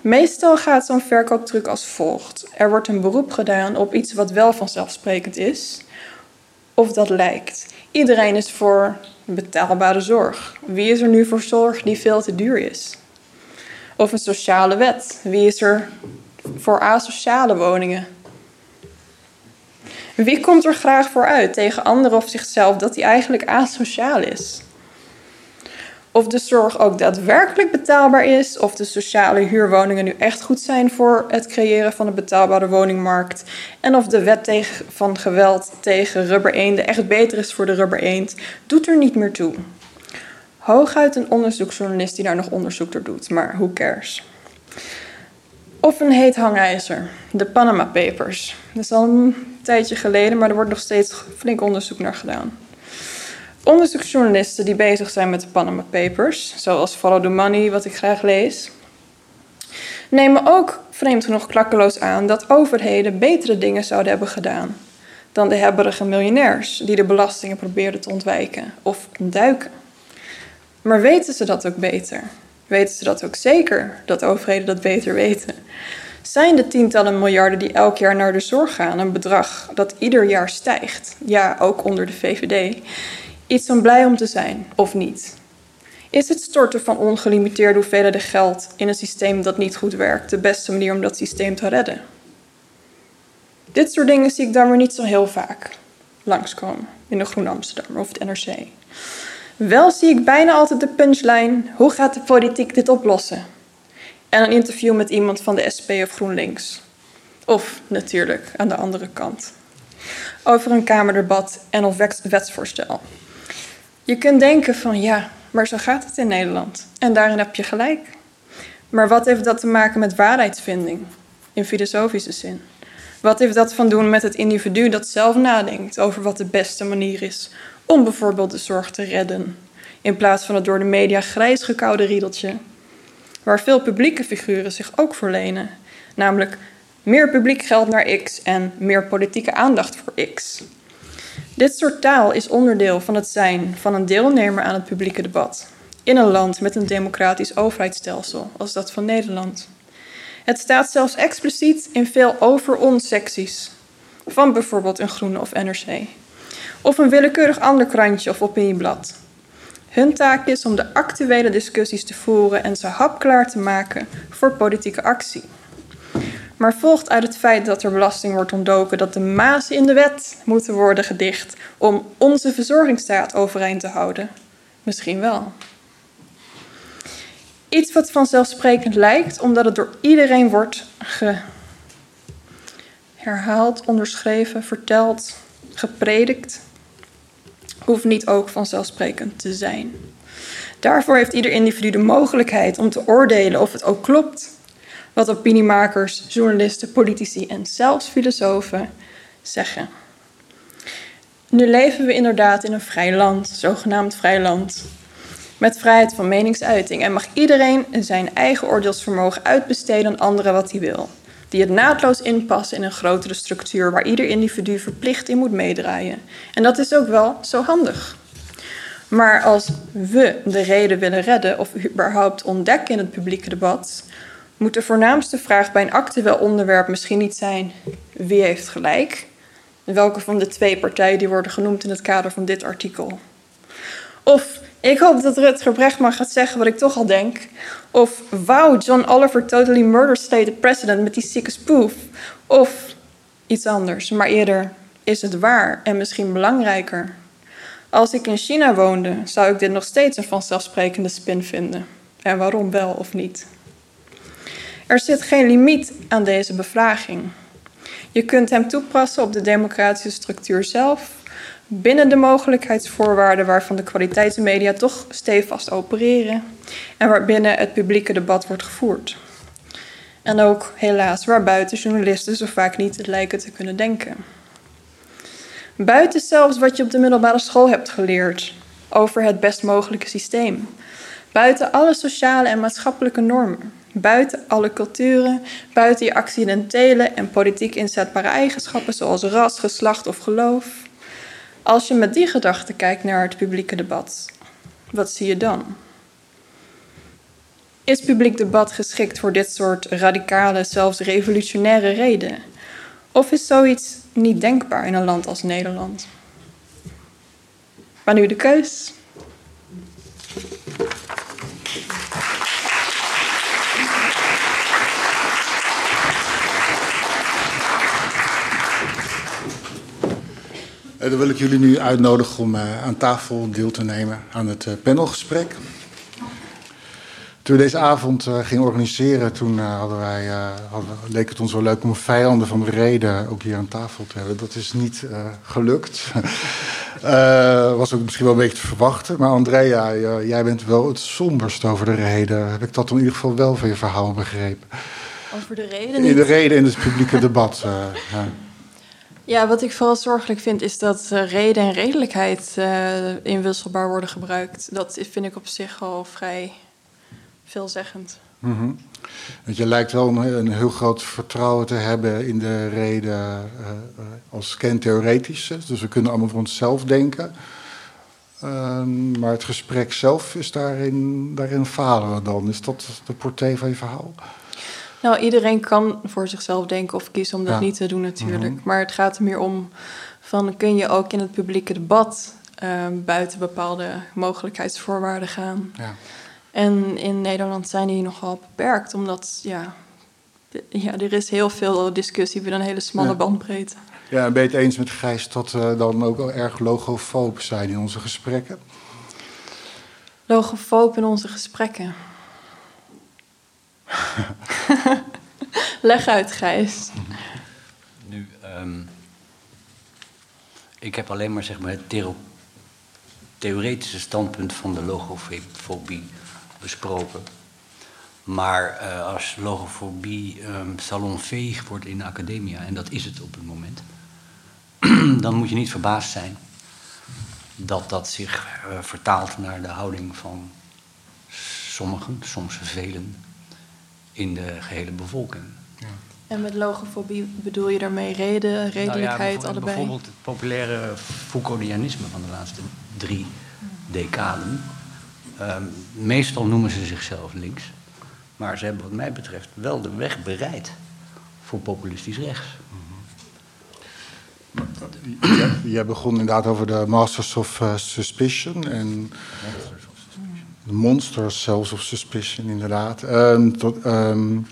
Meestal gaat zo'n verkooptruc als volgt. Er wordt een beroep gedaan op iets wat wel vanzelfsprekend is, of dat lijkt. Iedereen is voor betaalbare zorg. Wie is er nu voor zorg die veel te duur is? Of een sociale wet. Wie is er voor asociale woningen? Wie komt er graag voor uit tegen anderen of zichzelf dat hij eigenlijk asociaal is? Of de zorg ook daadwerkelijk betaalbaar is, of de sociale huurwoningen nu echt goed zijn voor het creëren van een betaalbare woningmarkt, en of de wet tegen, van geweld tegen rubbereenden echt beter is voor de rubbereend, doet er niet meer toe. Hooguit een onderzoeksjournalist die daar nog onderzoek door doet, maar who cares? Of een heet hangijzer, de Panama Papers. Dat is al een tijdje geleden, maar er wordt nog steeds flink onderzoek naar gedaan. Onderzoeksjournalisten die bezig zijn met de Panama Papers, zoals Follow the Money, wat ik graag lees, nemen ook vreemd genoeg klakkeloos aan dat overheden betere dingen zouden hebben gedaan dan de hebberige miljonairs die de belastingen probeerden te ontwijken of ontduiken. Maar weten ze dat ook beter? Weten ze dat ook zeker, dat overheden dat beter weten? Zijn de tientallen miljarden die elk jaar naar de zorg gaan een bedrag dat ieder jaar stijgt, ja, ook onder de VVD, iets om blij om te zijn of niet? Is het storten van ongelimiteerde hoeveelheden geld in een systeem dat niet goed werkt de beste manier om dat systeem te redden? Dit soort dingen zie ik dan weer niet zo heel vaak langskomen in de Groen Amsterdam of het NRC. Wel zie ik bijna altijd de punchline: hoe gaat de politiek dit oplossen? En een interview met iemand van de SP of GroenLinks. Of natuurlijk aan de andere kant. Over een Kamerdebat en of wetsvoorstel. Je kunt denken van ja, maar zo gaat het in Nederland. En daarin heb je gelijk. Maar wat heeft dat te maken met waarheidsvinding? In filosofische zin. Wat heeft dat van doen met het individu dat zelf nadenkt over wat de beste manier is om bijvoorbeeld de zorg te redden, in plaats van het door de media grijs gekoude riedeltje, waar veel publieke figuren zich ook voor lenen, namelijk meer publiek geld naar X en meer politieke aandacht voor X. Dit soort taal is onderdeel van het zijn van een deelnemer aan het publieke debat in een land met een democratisch overheidsstelsel als dat van Nederland. Het staat zelfs expliciet in veel over-ons secties van bijvoorbeeld een Groene of NRC of een willekeurig ander krantje of opinieblad. Hun taak is om de actuele discussies te voeren en ze hapklaar te maken voor politieke actie. Maar volgt uit het feit dat er belasting wordt ontdoken dat de mazen in de wet moeten worden gedicht om onze verzorgingsstaat overeind te houden? Misschien wel. Iets wat vanzelfsprekend lijkt, omdat het door iedereen wordt herhaald, onderschreven, verteld, gepredikt, hoeft niet ook vanzelfsprekend te zijn. Daarvoor heeft ieder individu de mogelijkheid om te oordelen of het ook klopt wat opiniemakers, journalisten, politici en zelfs filosofen zeggen. Nu leven we inderdaad in een vrij land, zogenaamd vrij land, met vrijheid van meningsuiting en mag iedereen zijn eigen oordeelsvermogen uitbesteden aan anderen wat hij wil die het naadloos inpassen in een grotere structuur waar ieder individu verplicht in moet meedraaien. En dat is ook wel zo handig. Maar als we de reden willen redden of überhaupt ontdekken in het publieke debat, moet de voornaamste vraag bij een actueel onderwerp misschien niet zijn wie heeft gelijk, welke van de twee partijen die worden genoemd in het kader van dit artikel. Of ik hoop dat Rutger Brechtman gaat zeggen wat ik toch al denk. Of wow, John Oliver totally murdered state president met die sikke spoof. Of iets anders. Maar eerder is het waar en misschien belangrijker. Als ik in China woonde, zou ik dit nog steeds een vanzelfsprekende spin vinden. En waarom wel of niet? Er zit geen limiet aan deze bevraging. Je kunt hem toepassen op de democratische structuur zelf, binnen de mogelijkheidsvoorwaarden waarvan de kwaliteitsmedia toch stevast opereren en waarbinnen het publieke debat wordt gevoerd. En ook helaas waarbuiten journalisten zo vaak niet lijken te kunnen denken. Buiten zelfs wat je op de middelbare school hebt geleerd over het best mogelijke systeem. Buiten alle sociale en maatschappelijke normen. Buiten alle culturen, buiten je accidentele en politiek inzetbare eigenschappen zoals ras, geslacht of geloof. Als je met die gedachte kijkt naar het publieke debat, wat zie je dan? Is publiek debat geschikt voor dit soort radicale, zelfs revolutionaire redenen? Of is zoiets niet denkbaar in een land als Nederland? Maar nu de keus.
Dan wil ik jullie nu uitnodigen om uh, aan tafel deel te nemen aan het uh, panelgesprek. Toen we deze avond uh, gingen organiseren, toen hadden wij, hadden, leek het ons wel leuk om vijanden van de reden ook hier aan tafel te hebben. Dat is niet gelukt. was ook misschien wel een beetje te verwachten. Maar Andrea, jij bent wel het somberst over de reden. Heb ik dat in ieder geval wel van je verhaal begrepen?
Over de reden?
In de reden in het publieke debat. ja.
Ja, wat ik vooral zorgelijk vind is dat uh, reden en redelijkheid uh, inwisselbaar worden gebruikt. Dat vind ik op zich al vrij veelzeggend.
-hmm. Want je lijkt wel een, een, heel groot vertrouwen te hebben in de reden uh, als kentheoretische. Dus we kunnen allemaal voor onszelf denken. Ehm, maar het gesprek zelf is daarin, daarin falen we dan. Is dat de portée van je verhaal?
Nou, iedereen kan voor zichzelf denken of kiezen om dat ja. niet te doen natuurlijk. Mm -hmm. Maar het gaat er meer om van kun je ook in het publieke debat uh, buiten bepaalde mogelijkheidsvoorwaarden gaan. Ja. En in Nederland zijn die nogal beperkt, omdat ja, ja, er is heel veel discussie binnen een hele smalle ja. bandbreedte.
Ja, en ben je het eens met Gijs dat we dan ook wel erg logofoob zijn in onze gesprekken?
Logofoob in onze gesprekken. Leg uit, Gijs.
Nu, um, ik heb alleen maar zeg maar, het theo theoretische standpunt van de logofobie besproken. Maar uh, als logofobie um, salonveeg wordt in de academia, en dat is het op het moment, dan moet je niet verbaasd zijn dat dat zich uh, vertaalt naar de houding van sommigen, soms velen, in de gehele bevolking. Ja.
En met logofobie bedoel je daarmee reden, redelijkheid,
nou ja,
allebei?
Bijvoorbeeld het populaire Foucauldianisme van de laatste drie decaden. Um, meestal noemen ze zichzelf links. Maar ze hebben wat mij betreft wel de weg bereid voor populistisch rechts.
Jij, begon inderdaad over de Masters of uh, Suspicion en de Monsters zelfs of Suspicion, inderdaad. Um, tot, um,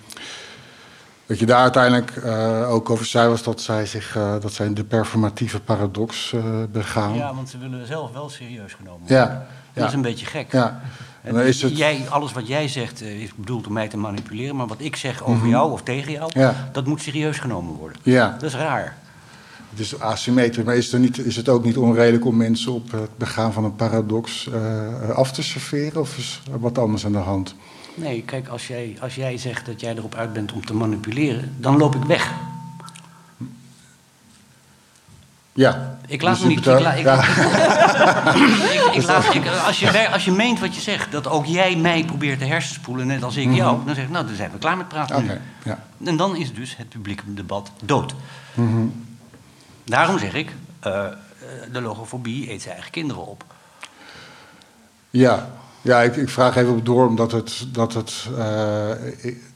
wat je daar uiteindelijk uh, ook over zei, was dat zij, zich, uh, dat zij de performatieve paradox uh, begaan.
Ja, want ze willen zelf wel serieus genomen worden. Ja. Dat is een beetje gek.
Ja.
En dan is het... jij, alles wat jij zegt is bedoeld om mij te manipuleren, maar wat ik zeg over mm -hmm. jou of tegen jou,
ja.
dat moet serieus genomen worden.
Ja.
Dat is raar.
Het is asymmetrisch, maar is, er niet, is het ook niet onredelijk om mensen op het begaan van een paradox uh, af te serveren? Of is er wat anders aan de hand?
Nee, kijk, als jij, als jij zegt dat jij erop uit bent om te manipuleren, dan loop ik weg.
Ja.
Ik laat me niet. Ik la, ik, ja. ik, ik laat, als, je, als je meent wat je zegt, dat ook jij mij probeert te hersenspoelen, net als ik mm -hmm. jou, dan zeg ik, nou, dan zijn we klaar met praten.
Okay, ja.
En dan is dus het publieke debat dood.
Mm -hmm.
Daarom zeg ik, uh, de logofobie eet zijn eigen kinderen op.
Ja, ja ik, ik vraag even op door, omdat het, dat het uh,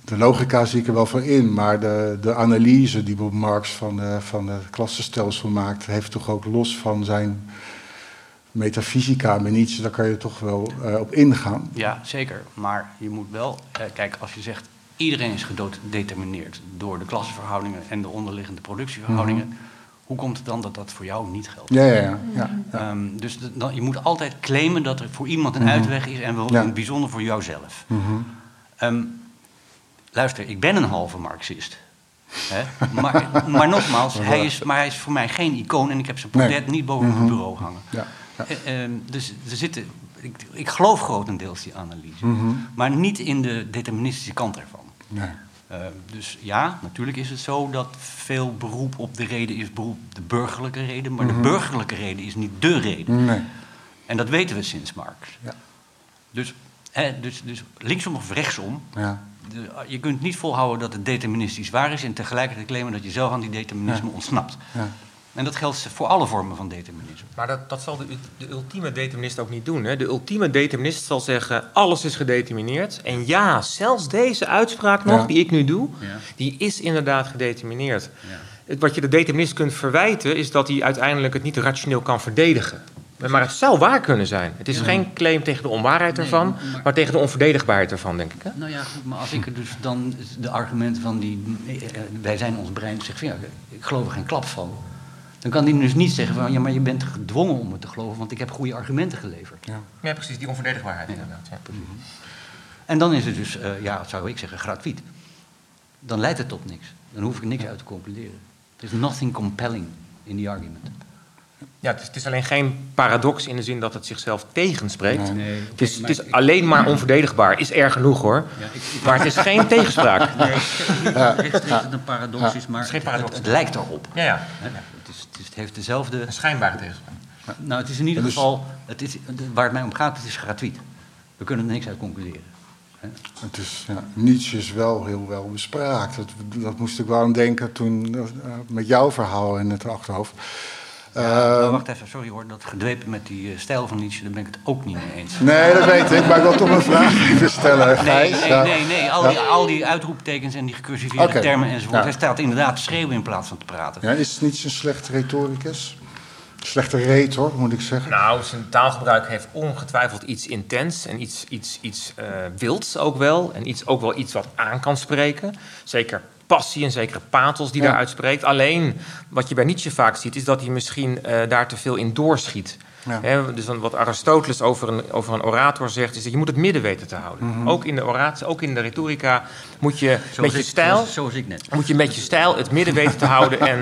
de logica zie ik er wel van in, maar de, de analyse die Bob Marx van, de, van het klassenstelsel maakt, heeft toch ook los van zijn metafysica met Nietzsche, daar kan je toch wel uh, op ingaan.
Ja, zeker. Maar je moet wel, uh, kijk, als je zegt iedereen is gedetermineerd door de klassenverhoudingen en de onderliggende productieverhoudingen. Mm -hmm. Hoe komt het dan dat dat voor jou niet geldt?
Ja, ja, ja.
Um, dus de, dan, je moet altijd claimen dat er voor iemand een mm -hmm. uitweg is en wel ja. in het bijzonder voor jouzelf.
Mm -hmm.
um, luister, ik ben een halve Marxist. Hè? Maar, maar nogmaals, hij is, maar hij is voor mij geen icoon en ik heb zijn portret
Nee.
niet boven
Mhm.
mijn bureau hangen.
Ja, ja.
Eh, ehm, dus er zitten, ik, ik geloof grotendeels die analyse,
Mhm.
maar niet in de deterministische kant ervan.
Nee.
Eh, dus ja, natuurlijk is het zo dat veel beroep op de reden is beroep de burgerlijke reden, maar
Mhm.
de burgerlijke reden is niet de reden.
Nee.
En dat weten we sinds Marx.
Ja.
Dus, hè, dus, dus linksom of rechtsom,
Ja.
je kunt niet volhouden dat het deterministisch waar is en tegelijkertijd claimen dat je zelf aan die determinisme
Ja.
ontsnapt. En dat geldt voor alle vormen van determinisme.
Maar dat, dat zal de, de ultieme determinist ook niet doen. Hè? De ultieme determinist zal zeggen: alles is gedetermineerd. En ja, zelfs deze uitspraak nog,
Ja.
die ik nu doe,
Ja.
die is inderdaad gedetermineerd.
Ja.
Het, wat je de determinist kunt verwijten, is dat hij uiteindelijk het niet rationeel kan verdedigen. Maar het zou waar kunnen zijn. Het is
Ja.
geen claim tegen de onwaarheid
Nee,
ervan,
maar-
maar tegen de onverdedigbaarheid ervan, denk ik. Hè?
Nou ja, goed, maar als ik er dus dan de argumenten van die. eh, eh, wij zijn ons brein, zegt van ja, ik geloof er geen klap van. Dan kan die dus niet zeggen van ja, maar je bent gedwongen om het te geloven, want ik heb goede argumenten geleverd.
Ja.
Ja, precies, die onverdedigbaarheid
Ja.
inderdaad. Ja.
En dan is het dus, eh, ja, zou ik zeggen, gratuit. Dan leidt het tot niks. Dan hoef ik niks uit te concluderen. Er is nothing compelling in the argument.
Ja, het is, het is alleen geen paradox in de zin dat het zichzelf tegenspreekt.
Nee,
Het is, het is
ik-
alleen maar onverdedigbaar. Is erg genoeg hoor.
Ja, ik, ik,
Maar het is geen tegenspraak.
nee, ik zeg niet dat het een paradox is, maar
Het is geen paradox.
Het, het lijkt erop.
Ja, ja.
Het, heeft dezelfde...
Een schijnbare tegenspraak.
Nou, het is in ieder
Dus-
geval... Het is, waar het mij om gaat, het is gratuit. We kunnen er niks uit concluderen. Hè?
Het is, ja, Nietzsche is wel heel wel bespraakt. Dat, dat moest ik wel aan denken toen eh, met jouw verhaal in het achterhoofd.
Ja,
Eh,
nou, wacht even, sorry hoor. Dat gedwepen met die eh, stijl van Nietzsche, daar ben ik het ook niet mee eens.
nee, dat weet ik, maar ik wil toch een vraag even stellen.
Nee,
Gijs.
nee, nee, nee. Al, die, al die uitroeptekens en die gecursiveerde termen enzovoort.
Ja.
Hij staat inderdaad te schreeuwen in plaats van te praten.
Ja, is Nietzsche een slechte retoricus? Slechte retor, moet ik zeggen.
Nou, zijn taalgebruik heeft ongetwijfeld iets intens en iets, iets, iets eh, wilds ook wel. En iets, ook wel iets wat aan kan spreken. Zeker passie en zekere pathos die
Ja.
daar uitspreekt. Alleen, wat je bij Nietzsche vaak ziet, is dat hij misschien eh, daar te veel in doorschiet.
Ja.
Dus dan wat Aristoteles over een, over een orator zegt, is dat je moet het midden weten te houden.
Mhm.
Ook in de oratie, ook in de retorica moet je met
Zoals
je
ik-
stijl...
Zoals, zoals ik net.
moet je met je stijl het midden weten te houden. En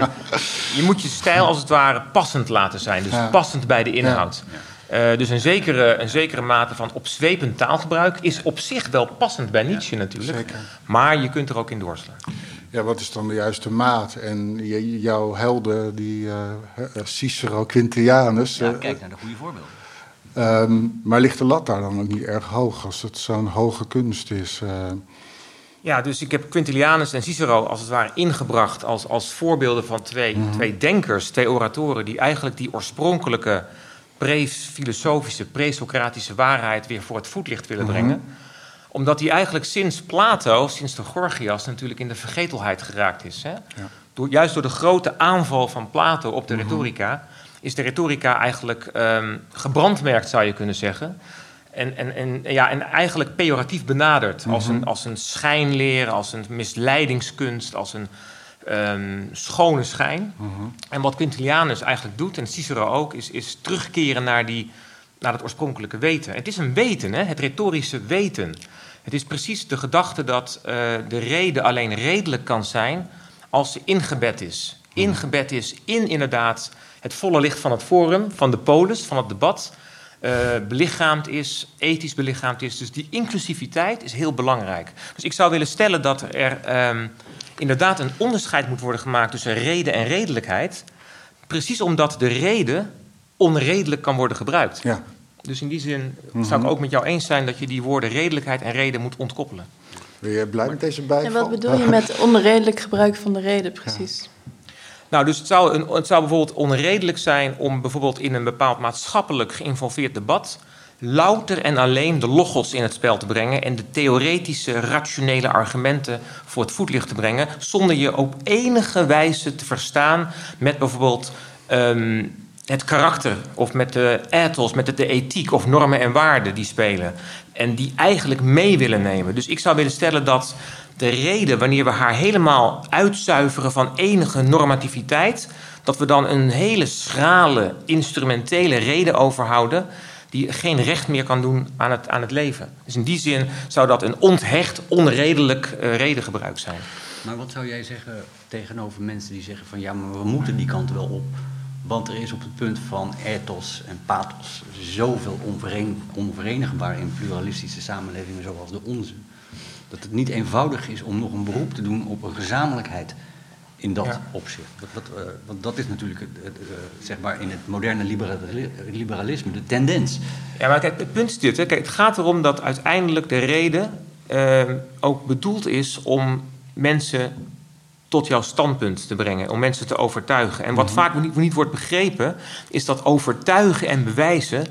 je moet je stijl als het ware passend laten zijn. Dus
Ja.
passend bij de inhoud. Eh, dus een zekere, een zekere mate van opzwepend taalgebruik is op zich wel passend bij Nietzsche natuurlijk.
Zeker.
Maar je kunt er ook in doorslaan.
Ja, wat is dan de juiste maat? En je- jouw helden, die eh, eh, Cicero, Quintilianus.
Ja,
eh,
kijk naar de goede voorbeelden.
ehm, maar ligt de lat daar dan ook niet erg hoog als het zo'n hoge kunst is? eh?
Ja, dus ik heb Quintilianus en Cicero als het ware ingebracht als, als voorbeelden van twee, twee denkers, twee oratoren, die eigenlijk die oorspronkelijke pre-filosofische, pre-Socratische waarheid weer voor het voetlicht willen brengen. Omdat die eigenlijk sinds Plato, sinds de Gorgias, natuurlijk in de vergetelheid geraakt is. Hè? Door, juist door de grote aanval van Plato op de retorica, is de retorica eigenlijk ehm, gebrandmerkt, zou je kunnen zeggen. En, en, en, ja, en eigenlijk pejoratief benaderd. Als, een, als een schijnleer, als een misleidingskunst, als een ehm, schone schijn. En wat Quintilianus eigenlijk doet, en Cicero ook, is, is terugkeren naar, die, naar het oorspronkelijke weten. Het is een weten, hè? het retorische weten. Het is precies de gedachte dat eh, de reden alleen redelijk kan zijn als ze ingebed is. Ingebed is in inderdaad het volle licht van het forum, van de polis, van het debat. eh, belichaamd is, ethisch belichaamd is. Dus die inclusiviteit is heel belangrijk. Dus ik zou willen stellen dat er ehm, inderdaad een onderscheid moet worden gemaakt tussen reden en redelijkheid. Precies omdat de reden onredelijk kan worden gebruikt.
ja.
Dus in die zin zou ik ook met jou eens zijn dat je die woorden redelijkheid en reden moet ontkoppelen.
Ben je blij met deze bijval?
En wat bedoel je met onredelijk gebruik van de reden precies?
Nou, dus het zou, een, het zou bijvoorbeeld onredelijk zijn om bijvoorbeeld in een bepaald maatschappelijk geïnvolveerd debat louter en alleen de logos in het spel te brengen en de theoretische, rationele argumenten voor het voetlicht te brengen, zonder je op enige wijze te verstaan met bijvoorbeeld ehm, het karakter of met de ethos, met de, ethiek of normen en waarden die spelen. En die eigenlijk mee willen nemen. Dus ik zou willen stellen dat de reden, wanneer we haar helemaal uitzuiveren van enige normativiteit, dat we dan een hele schrale, instrumentele reden overhouden, die geen recht meer kan doen aan het, aan het leven. Dus in die zin zou dat een onthecht, onredelijk uh, redengebruik zijn.
Maar wat zou jij zeggen tegenover mensen die zeggen van ja, maar we moeten die kant wel op? Want er is op het punt van ethos en pathos zoveel onveren, onverenigbaar in pluralistische samenlevingen zoals de onze. Dat het niet eenvoudig is om nog een beroep te doen op een gezamenlijkheid in dat opzicht. Dat, uh, want dat is natuurlijk uh, zeg maar in het moderne liberalisme de tendens.
Ja, maar kijk, het punt is dit. Hè. Kijk, het gaat erom dat uiteindelijk de reden uh, ook bedoeld is om mensen tot jouw standpunt te brengen, om mensen te overtuigen. En wat mm -hmm. vaak niet, niet, wordt begrepen, is dat overtuigen en bewijzen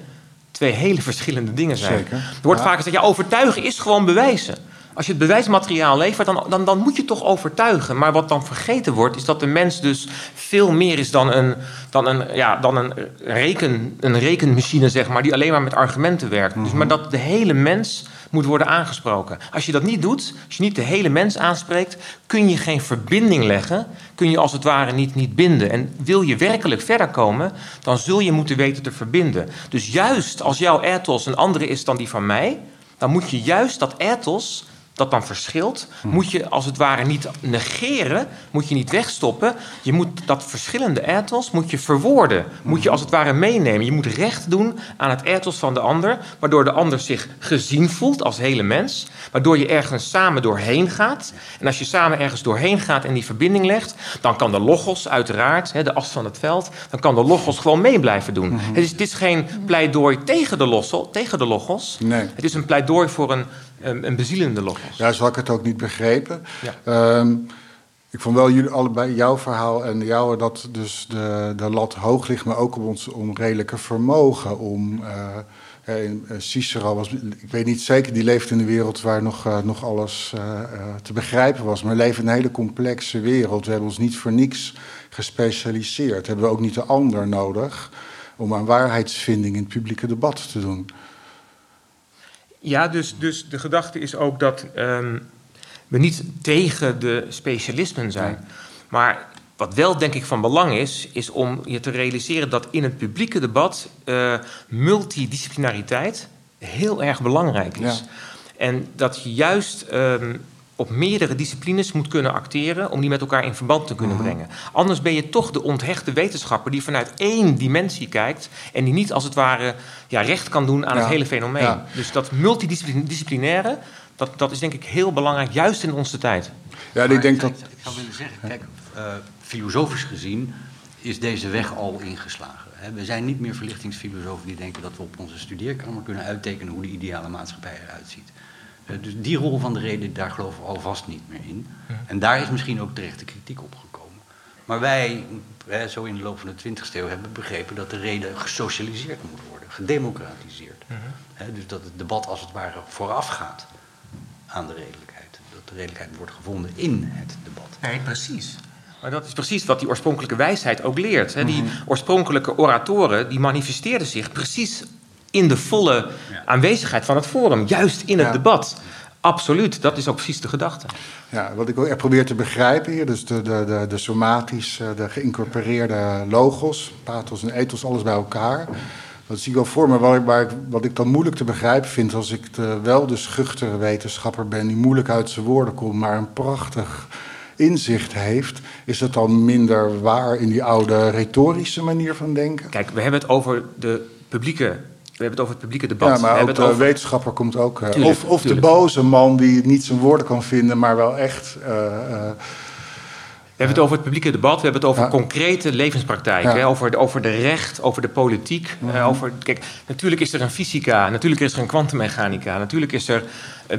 twee hele verschillende dingen zijn.
Zeker.
Er wordt ja. vaak gezegd, ja, overtuigen is gewoon bewijzen. Als je het bewijsmateriaal levert, dan, dan, dan moet je toch overtuigen. Maar wat dan vergeten wordt, is dat de mens dus veel meer is dan een, dan een, ja, dan een, reken, een rekenmachine, zeg maar, die alleen maar met argumenten werkt. Mm -hmm. dus, maar dat de hele mens moet worden aangesproken. Als je dat niet doet, als je niet de hele mens aanspreekt, kun je geen verbinding leggen, kun je als het ware niet, niet binden. En wil je werkelijk verder komen, dan zul je moeten weten te verbinden. Dus juist als jouw ethos een andere is dan die van mij, dan moet je juist dat ethos dat dan verschilt, moet je als het ware niet negeren, moet je niet wegstoppen. Je moet dat verschillende ethos moet je verwoorden, moet je als het ware meenemen. Je moet recht doen aan het ethos van de ander, waardoor de ander zich gezien voelt als hele mens, waardoor je ergens samen doorheen gaat. En als je samen ergens doorheen gaat en die verbinding legt, dan kan de logos uiteraard, de as van het veld, dan kan de logos gewoon mee blijven doen. Mm -hmm. het, is, het is geen pleidooi tegen de, losso, tegen de logos,
nee.
het is een pleidooi voor een een, een bezielende logos.
Ja, zo had ik het ook niet begrepen. Ja. Um, ik vond wel jullie allebei, jouw verhaal en jouw, dat dus de, de lat hoog ligt, maar ook op ons onredelijke vermogen om. Uh, Cicero was, ik weet niet zeker, die leeft in een wereld waar nog, uh, nog alles uh, te begrijpen was. Maar we leven in een hele complexe wereld. We hebben ons niet voor niks gespecialiseerd. Hebben we ook niet de ander nodig om aan waarheidsvinding in het publieke debat te doen.
Ja, dus, dus de gedachte is ook dat um, we niet tegen de specialismen zijn. Maar wat wel denk ik van belang is, is om je te realiseren dat in het publieke debat uh, multidisciplinariteit heel erg belangrijk is. Ja. En dat je juist um, op meerdere disciplines moet kunnen acteren om die met elkaar in verband te kunnen -hmm. brengen. Anders ben je toch de onthechte wetenschapper die vanuit één dimensie kijkt en die niet als het ware ja, recht kan doen aan ja. het hele fenomeen. Ja. Dus dat multidisciplinaire, dat, dat is denk ik heel belangrijk, juist in onze tijd.
Ja, ik denk dat.
Ik zou willen zeggen, kijk, uh, filosofisch gezien is deze weg al ingeslagen. We zijn niet meer verlichtingsfilosofen die denken dat we op onze studeerkamer kunnen uittekenen hoe de ideale maatschappij eruit ziet. Dus die rol van de reden, daar geloven we alvast niet meer in. En daar is misschien ook terecht de kritiek op gekomen. Maar wij, zo in de loop van de 20e eeuw, hebben begrepen dat de reden gesocialiseerd moet worden, gedemocratiseerd. Dus dat het debat als het ware vooraf gaat aan de redelijkheid. Dat de redelijkheid wordt gevonden in het debat.
Nee, precies. Maar dat is precies wat die oorspronkelijke wijsheid ook leert. Hè? Die oorspronkelijke oratoren die manifesteerden zich precies in de volle ja. aanwezigheid van het forum, juist in het ja. debat. Absoluut, dat is ook precies de gedachte.
Ja, wat ik ook probeer te begrijpen hier, dus de, de, de, de somatische, de geïncorporeerde logos, pathos en ethos, alles bij elkaar. Dat zie ik wel voor me. Wat ik, waar wat ik dan moeilijk te begrijpen vind, als ik de, wel de schuchtere wetenschapper ben, die moeilijk uit zijn woorden komt, maar een prachtig inzicht heeft, is het dan minder waar in die oude retorische manier van denken?
Kijk, we hebben het over de publieke we hebben het over het publieke debat.
Ja, maar
we
ook de
over...
wetenschapper komt ook. Tuurlijk, of of de boze man die niet zijn woorden kan vinden, maar wel echt. Uh, uh,
we hebben het over het publieke debat, we hebben het over ja. concrete levenspraktijken, ja. over, de, over de recht, over de politiek. Mm -hmm. over, kijk, natuurlijk is er een fysica, natuurlijk is er een kwantummechanica, natuurlijk is er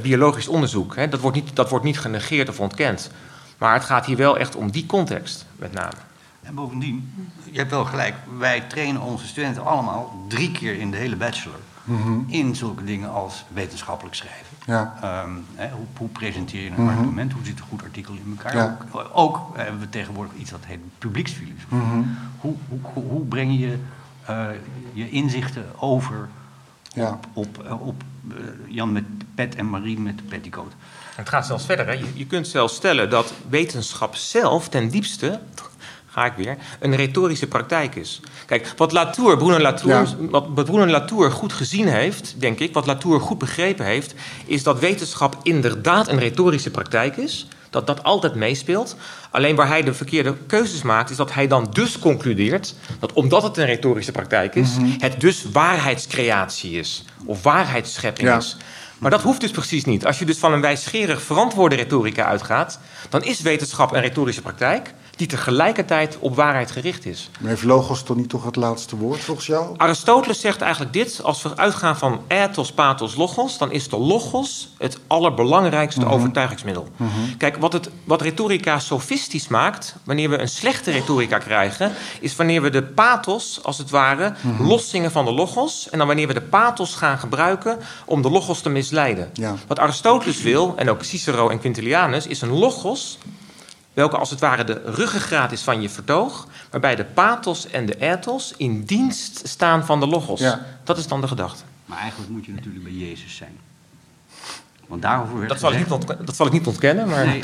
biologisch onderzoek. Hè. Dat, wordt niet, dat wordt niet genegeerd of ontkend. Maar het gaat hier wel echt om die context, met name.
En bovendien, je hebt wel gelijk, wij trainen onze studenten allemaal drie keer in de hele bachelor mm -hmm. in zulke dingen als wetenschappelijk schrijven.
Ja.
Um, hè, hoe, hoe, presenteer je een mm -hmm. argument? Hoe zit een goed artikel in elkaar? Ja. Ook, ook, hebben we tegenwoordig iets dat heet publieksfilosofie. Mm -hmm. hoe, hoe, hoe, breng je uh, je inzichten over
ja.
op, op, op uh, Jan met pet en Marie met de petticoat?
Het gaat zelfs verder. Hè. Je, je kunt zelfs stellen dat wetenschap zelf ten diepste ga ik weer, een retorische praktijk is. Kijk, wat Latour, Bruno Latour, wat, wat Bruno Latour goed gezien heeft, denk ik, wat Latour goed begrepen heeft, is dat wetenschap inderdaad een retorische praktijk is. Dat dat altijd meespeelt. Alleen waar hij de verkeerde keuzes maakt, is dat hij dan dus concludeert dat omdat het een retorische praktijk is, het dus waarheidscreatie is. Of waarheidsschepping
Ja.
is. Maar dat hoeft dus precies niet. Als je dus van een wijsgerig verantwoorde retorica uitgaat, dan is wetenschap een retorische praktijk die tegelijkertijd op waarheid gericht is.
Maar heeft logos toch niet toch het laatste woord volgens jou?
Aristoteles zegt eigenlijk dit: als we uitgaan van ethos, pathos, logos, dan is de logos het allerbelangrijkste overtuigingsmiddel. Kijk, wat, het, wat retorica sofistisch maakt, wanneer we een slechte retorica krijgen, is wanneer we de pathos, als het ware, loszingen van de logos. En dan wanneer we de pathos gaan gebruiken om de logos te misleiden.
Ja.
Wat Aristoteles wil, en ook Cicero en Quintilianus, is een logos welke als het ware de ruggengraat is van je vertoog, waarbij de pathos en de ethos in dienst staan van de logos.
Ja.
Dat is dan de gedachte.
Maar eigenlijk moet je natuurlijk bij Jezus zijn. Want daarover werd
Dat zal, ik niet dat zal ik niet ontkennen, maar...
Nee,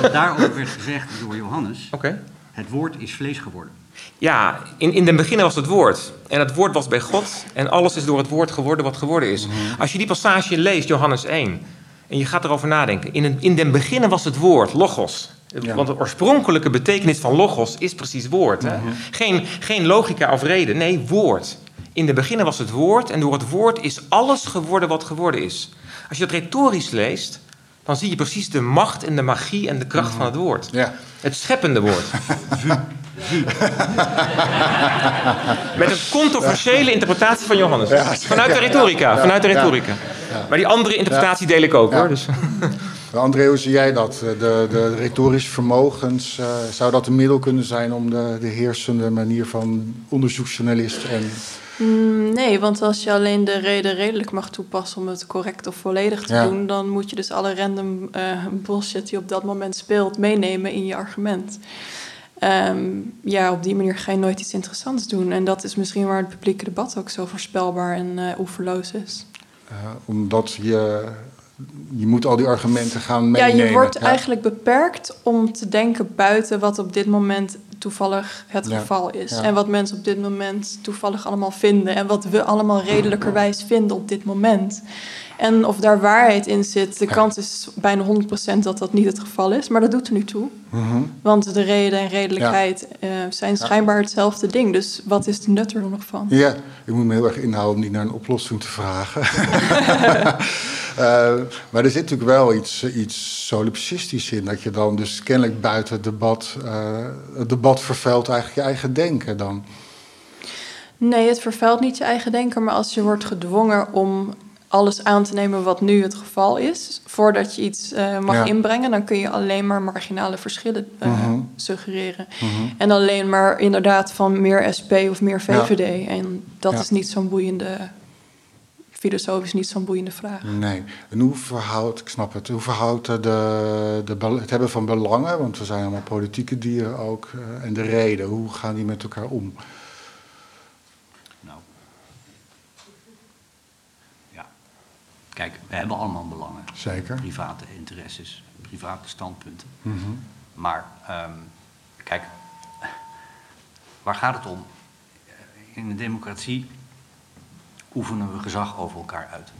want, daarover werd gezegd door Johannes...
Oké.
het woord is vlees geworden.
Ja, in, in den beginnen was het woord. En het woord was bij God. En alles is door het woord geworden wat geworden is. Als je die passage leest, Johannes 1, en je gaat erover nadenken. In, een, in den beginnen was het woord, logos.
Ja.
Want de oorspronkelijke betekenis van logos is precies woord. Hè? geen, geen logica of reden, nee, woord. In den beginnen was het woord en door het woord is alles geworden wat geworden is. Als je dat retorisch leest, dan zie je precies de macht en de magie en de kracht van het woord.
Ja.
Het scheppende woord. Met een controversiële interpretatie van Johannes. Vanuit de retorica. Vanuit de retorica. Maar die andere interpretatie deel ik ook hoor. Dus.
André, hoe zie jij dat? De, de retorische vermogens, eh, zou dat een middel kunnen zijn om de, de heersende manier van onderzoeksjournalist en...
Mm, Nee, want als je alleen de reden redelijk mag toepassen om het correct of volledig te
Ja.
doen, dan moet je dus alle random eh, bullshit die op dat moment speelt meenemen in je argument. Ehm, ja, op die manier ga je nooit iets interessants doen. En dat is misschien waar het publieke debat ook zo voorspelbaar en eh oeverloos is.
eh, omdat je, je moet al die argumenten gaan
Ja,
meenemen.
je wordt
Ja.
eigenlijk beperkt om te denken buiten wat op dit moment toevallig het
Ja,
geval is.
ja.
En wat mensen op dit moment toevallig allemaal vinden. En wat we allemaal redelijkerwijs vinden op dit moment. En of daar waarheid in zit, de kans is bijna 100% dat dat niet het geval is. Maar dat doet er nu toe.
Mhm.
Want de reden en redelijkheid eh, zijn schijnbaar hetzelfde ding. Dus wat is de nut er nog van?
Ja, ik moet me heel erg inhouden om niet naar een oplossing te vragen. Eh, maar er zit natuurlijk wel iets, iets solipsistisch in. Dat je dan dus kennelijk buiten het debat, eh, het debat vervuilt eigenlijk je eigen denken dan.
Nee, het vervuilt niet je eigen denken, maar als je wordt gedwongen om alles aan te nemen wat nu het geval is, voordat je iets eh, mag
Ja.
inbrengen, dan kun je alleen maar marginale verschillen eh,
Mhm.
suggereren. En alleen maar inderdaad van meer SP of meer
Ja.
VVD. En dat
Ja.
is niet zo'n boeiende, filosofisch niet zo'n boeiende vraag.
Nee. En hoe verhoudt, ik snap het, hoe verhoudt de, de, bel- het hebben van belangen, want we zijn allemaal politieke dieren ook, eh, en de reden, hoe gaan die met elkaar om?
Nou. Ja. Kijk, we hebben allemaal belangen.
Zeker.
Private interesses, private standpunten.
Mhm.
Maar ehm, kijk, waar gaat het om? In een democratie oefenen we gezag over elkaar uit.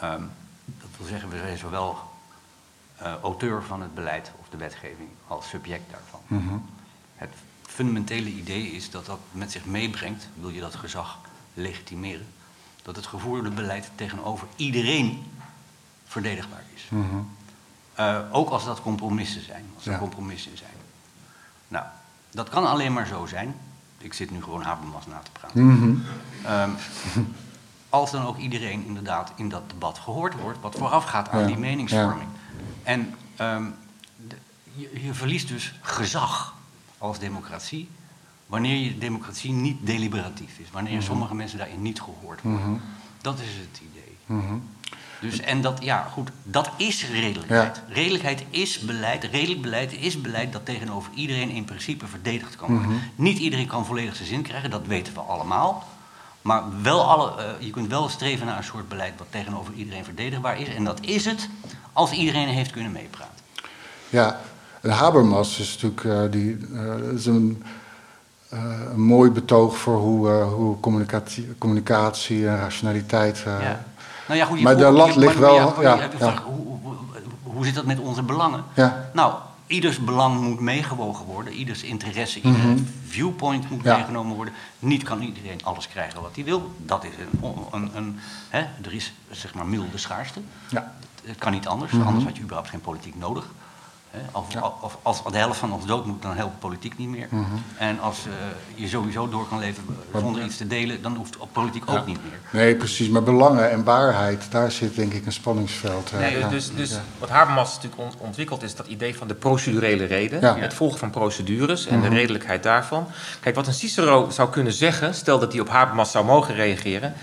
Ehm, dat wil zeggen, we zijn zowel eh, auteur van het beleid of de wetgeving als subject daarvan.
Mhm.
Het fundamentele idee is dat dat met zich meebrengt, wil je dat gezag legitimeren, dat het gevoerde beleid tegenover iedereen verdedigbaar is.
Mhm.
Eh, ook als dat compromissen zijn, als er
Ja.
compromissen zijn. Nou, dat kan alleen maar zo zijn. Ik zit nu gewoon Habermas na te praten.
Mhm.
Ehm, als dan ook iedereen inderdaad in dat debat gehoord wordt, wat voorafgaat aan
Ja,
die meningsvorming. En ehm, de- je, je verliest dus gezag als democratie, wanneer je democratie niet deliberatief is, wanneer sommige mensen daarin niet gehoord worden.
Mhm.
Dat is het idee.
Mhm.
Dus, en dat, ja, goed, dat is redelijkheid. Redelijkheid is beleid. Redelijk beleid is beleid dat tegenover iedereen in principe verdedigd kan worden. Niet iedereen kan volledig zijn zin krijgen, dat weten we allemaal. Maar wel alle, eh, je kunt wel streven naar een soort beleid wat tegenover iedereen verdedigbaar is. En dat is het als iedereen heeft kunnen meepraten.
Ja, Habermas is natuurlijk uh, die, uh, is een, uh, een, mooi betoog voor hoe, hoe communicatie, communicatie en rationaliteit. Ja.
Nou ja, goed,
maar de lat ligt wel. Ja,
ja, ja. Hoe, zit dat met onze belangen? Nou, ieders belang moet meegewogen worden, ieders interesse, mm -hmm. ieder viewpoint moet meegenomen worden. Niet kan iedereen alles krijgen wat hij wil. Dat is een, een, een hè, er is zeg maar milde schaarste. Ja. Het kan niet anders, mm -hmm. anders had je überhaupt geen politiek nodig. Of, of, als de helft van ons dood moet, dan helpt politiek niet meer. Mhm. En als uh, je sowieso door kan leven zonder iets te delen, dan hoeft politiek ook niet meer.
Nee, precies. Maar belangen en waarheid, daar zit denk ik een spanningsveld.
Nee, ja. Dus, dus wat Habermas natuurlijk ontwikkeld is dat idee van de procedurele reden. Het volgen van procedures en de mhm. redelijkheid daarvan. Kijk, wat een Cicero zou kunnen zeggen, stel dat hij op Habermas zou mogen reageren.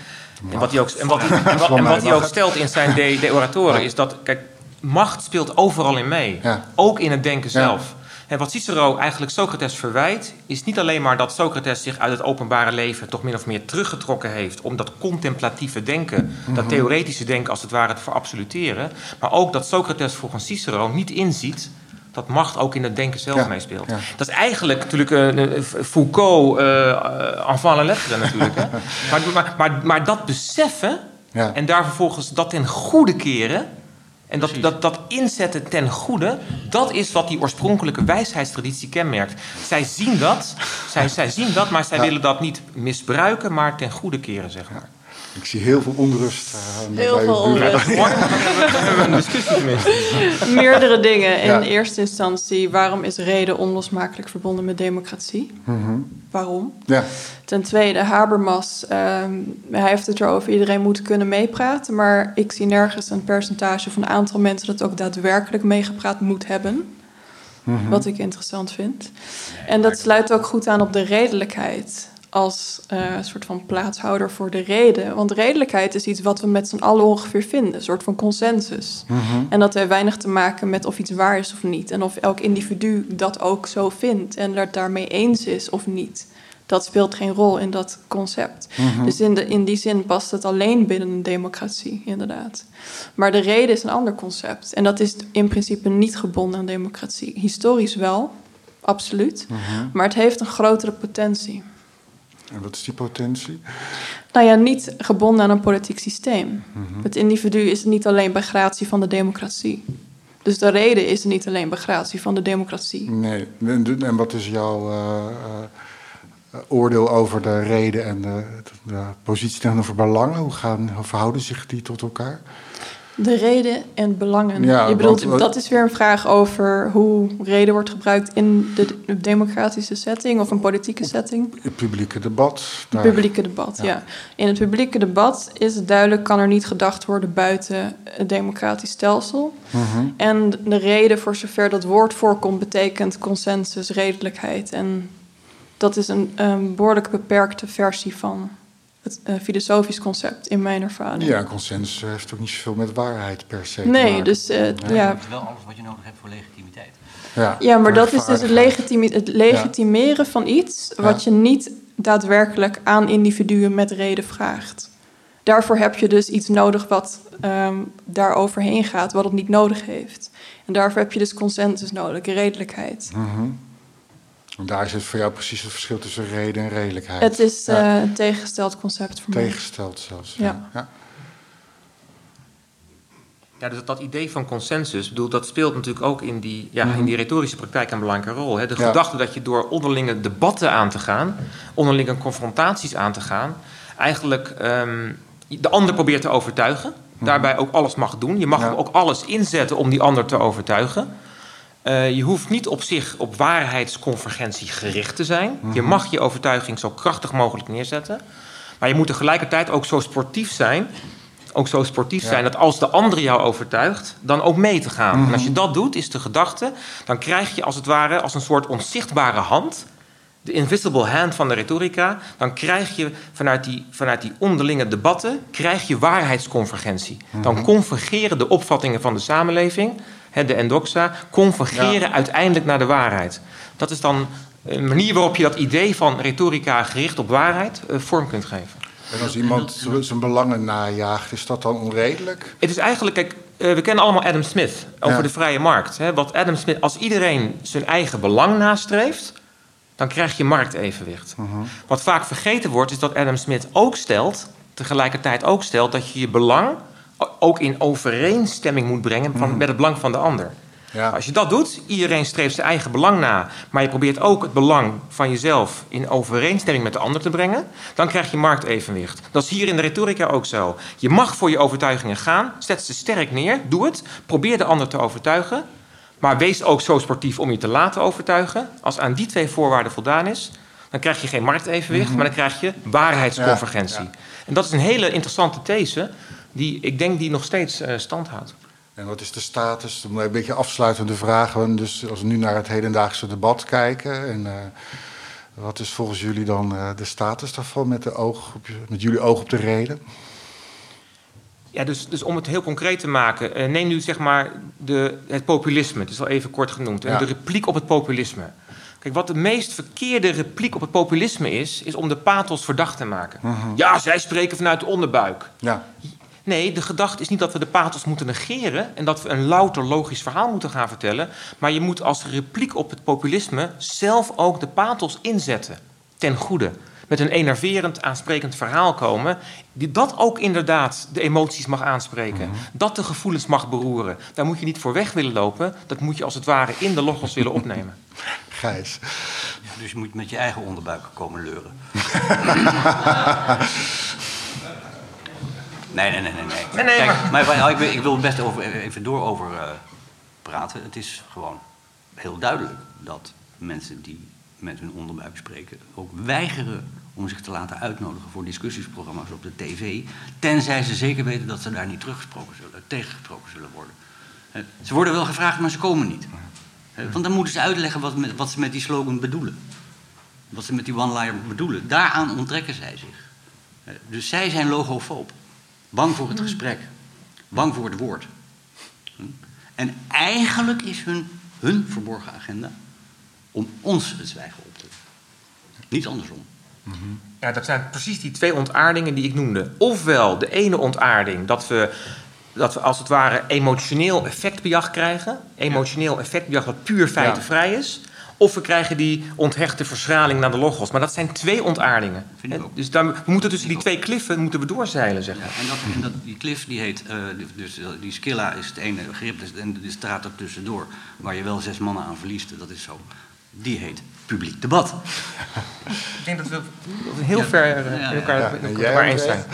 En wat hij ook, en wat, en wat, en wat hij ook stelt in zijn De, de Oratoren is dat, kijk, macht speelt overal in mee. Ook in het denken zelf. En wat Cicero eigenlijk Socrates verwijt, is niet alleen maar dat Socrates zich uit het openbare leven toch min of meer teruggetrokken heeft om dat contemplatieve denken, dat mhm. theoretische denken als het ware te verabsoluteren, maar ook dat Socrates volgens Cicero niet inziet dat macht ook in het denken zelf meespeelt. Dat is eigenlijk natuurlijk uh, Foucault uh, enfant la lettre natuurlijk. Hè? maar, maar, maar, maar, dat beseffen en daar vervolgens dat ten goede keren en dat, dat, dat inzetten ten goede, dat is wat die oorspronkelijke wijsheidstraditie kenmerkt. Zij zien dat, zij, zij zien dat maar zij willen dat niet misbruiken, maar ten goede keren, zeg maar.
Ik zie heel veel onrust.
Uh, heel veel onrust. een discussie Meerdere dingen. In eerste instantie, waarom is reden onlosmakelijk verbonden met democratie? Mhm. Waarom? Ja. Ten tweede, Habermas, ehm, hij heeft het erover, iedereen moet kunnen meepraten, maar ik zie nergens een percentage van een aantal mensen dat ook daadwerkelijk meegepraat moet hebben. Mhm. Wat ik interessant vind. En dat sluit ook goed aan op de redelijkheid als uh, soort van plaatshouder voor de reden. Want redelijkheid is iets wat we met z'n allen ongeveer vinden, een soort van consensus. Mhm. En dat heeft weinig te maken met of iets waar is of niet. En of elk individu dat ook zo vindt en het daarmee eens is of niet. Dat speelt geen rol in dat concept. Mhm. Dus in, de, in die zin past het alleen binnen een democratie, inderdaad. Maar de reden is een ander concept. En dat is in principe niet gebonden aan democratie. Historisch wel, absoluut. Mhm. Maar het heeft een grotere potentie.
En wat is die potentie?
Nou ja, niet gebonden aan een politiek systeem. Mhm. Het individu is niet alleen bij gratie van de democratie. Dus de reden is niet alleen bij gratie van de democratie.
Nee, en, wat is jouw uh, uh, oordeel over de reden en de, de positie tegenover belangen? Hoe, gaan, hoe verhouden zich die tot elkaar?
De reden en belangen. Ja, je bedoelt, dat is weer een vraag over hoe reden wordt gebruikt in de democratische setting of een politieke setting.
Het publieke debat.
Het publieke debat, ja. In het publieke debat is het duidelijk, kan er niet gedacht worden buiten het democratisch stelsel. Mhm. En de reden, voor zover dat woord voorkomt, betekent consensus, redelijkheid. En dat is een, een behoorlijk beperkte versie van het uh, filosofisch concept in mijn ervaring.
Ja, consensus heeft ook niet zoveel met waarheid per se.
Nee, dus uh,
nee.
ja.
Het is wel alles wat je nodig hebt voor legitimiteit.
Ja, ja maar dat is dus het legitimeren van iets wat je niet daadwerkelijk aan individuen met reden vraagt. Daarvoor heb je dus iets nodig wat um, daar overheen gaat, wat het niet nodig heeft. En daarvoor heb je dus consensus nodig, redelijkheid. Mm
en daar is het voor jou precies het verschil tussen reden en redelijkheid.
Het is ja. uh, een tegengesteld concept voor
mij. Tegengesteld zelfs, ja. ja.
ja. dus dat idee van consensus, bedoel, dat speelt natuurlijk ook in die, ja, in die retorische praktijk een belangrijke rol. Hè? De gedachte dat je door onderlinge debatten aan te gaan, onderlinge confrontaties aan te gaan, eigenlijk um, de ander probeert te overtuigen. Daarbij ook alles mag doen. Je mag ook alles inzetten om die ander te overtuigen. Uh, je hoeft niet op zich op waarheidsconvergentie gericht te zijn. Mm -hmm. Je mag je overtuiging zo krachtig mogelijk neerzetten. Maar je moet tegelijkertijd ook zo sportief zijn. Ook zo sportief ja. zijn dat als de ander jou overtuigt, dan ook mee te gaan. Mm -hmm. En als je dat doet, is de gedachte, dan krijg je als het ware als een soort onzichtbare hand de invisible hand van de retorica, dan krijg je vanuit die, vanuit die onderlinge debatten krijg je waarheidsconvergentie. Mm -hmm. Dan convergeren de opvattingen van de samenleving de endoxa, convergeren uiteindelijk naar de waarheid. Dat is dan een manier waarop je dat idee van retorica gericht op waarheid uh, vorm kunt geven.
En als iemand zijn belangen najaagt, is dat dan onredelijk?
Het is eigenlijk, kijk, eh, we kennen allemaal Adam Smith over
Ja.
de vrije markt. Hè? Wat Adam Smith, als iedereen zijn eigen belang nastreeft, dan krijg je marktevenwicht. Wat vaak vergeten wordt, is dat Adam Smith ook stelt, tegelijkertijd ook stelt, dat je je belang ook in overeenstemming moet brengen van, met het belang van de ander.
Ja.
Als je dat doet, iedereen streeft zijn eigen belang na, maar je probeert ook het belang van jezelf in overeenstemming met de ander te brengen, dan krijg je marktevenwicht. Dat is hier in de retorica ook zo. Je mag voor je overtuigingen gaan, zet ze sterk neer, doe het, probeer de ander te overtuigen, maar wees ook zo sportief om je te laten overtuigen. Als aan die twee voorwaarden voldaan is, dan krijg je geen marktevenwicht, maar dan krijg je waarheidsconvergentie.
Ja, ja.
En dat is een hele interessante these, die ik denk die nog steeds eh, stand houdt.
En wat is de status? Een beetje afsluitende vragen. Dus als we nu naar het hedendaagse debat kijken. En, eh, wat is volgens jullie dan eh, de status daarvan met, de oog op, met jullie oog op de reden?
Ja, dus, dus om het heel concreet te maken, neem nu zeg maar de, het populisme, het is al even kort genoemd, en de repliek op het populisme. Kijk, wat de meest verkeerde repliek op het populisme is, is om de pathos verdacht te maken. Ja, zij spreken vanuit de onderbuik.
Ja,
Nee, de gedachte is niet dat we de pathos moeten negeren en dat we een louter logisch verhaal moeten gaan vertellen. Maar je moet als repliek op het populisme zelf ook de pathos inzetten. Ten goede. Met een enerverend, aansprekend verhaal komen. Die, dat ook inderdaad de emoties mag aanspreken. Dat de gevoelens mag beroeren. Daar moet je niet voor weg willen lopen. Dat moet je als het ware in de logos willen opnemen.
Gijs.
Dus je moet met je eigen onderbuik komen leuren. nee, nee, nee, nee. nee.
Nee, nee,
Kijk, maar, maar ik, wil- ik wil best over, even door over eh, praten. Het is gewoon heel duidelijk dat mensen die met hun onderbuik spreken... ook weigeren om zich te laten uitnodigen voor discussiesprogramma's op de tv... tenzij ze zeker weten dat ze daar niet teruggesproken zullen, tegengesproken zullen worden. Ze worden wel gevraagd, maar ze komen niet. Want dan moeten ze uitleggen wat, met- wat ze met die slogan bedoelen. Wat ze met die one-liner bedoelen. Daaraan onttrekken zij zich. Dus zij zijn logofoob. Bang voor het gesprek. Bang voor het woord. Hm? En eigenlijk is hun, hun verborgen agenda om ons het zwijgen op te leggen. Niet andersom.
Ja, dat zijn precies die twee ontaardingen die ik noemde. Ofwel de ene ontaarding dat we, dat we als het ware emotioneel effectbejag krijgen. Emotioneel effectbejag dat puur feitenvrij is. Of we krijgen die onthechte verschraling naar de logos. Maar dat zijn twee ontaardingen.
Vind ik
Hè?
ook.
Dus daar, we moeten tussen die twee kliffen moeten we doorzeilen, zeg
Ja, en dat, en dat, die cliff die heet, eh, dus eh, die Skilla is het ene begrip, dus- en de straat er tussendoor, waar je wel zes mannen aan verliest, dat is zo. Die heet publiek debat.
Ik denk dat we heel ver
ja,
in elkaar, elkaar eens zijn.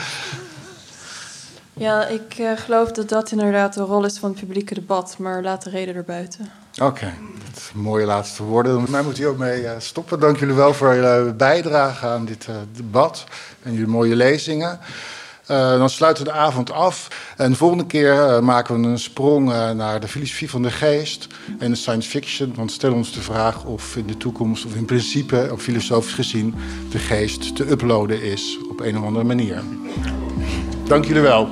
Ja, ik eh, geloof dat dat inderdaad de rol is van het publieke debat, maar laat de reden erbuiten.
Oké, mooie laatste woorden. Mij moet hier ook mee eh, stoppen. Dank jullie wel voor jullie bijdrage aan dit eh, debat en jullie mooie lezingen. Eh, dan sluiten we de avond af. En de volgende keer eh, maken we een sprong eh, naar de filosofie van de geest en de science fiction. Want stel ons de vraag of in de toekomst, of in principe, of filosofisch gezien, de geest te uploaden is op een of andere manier. Dank jullie wel.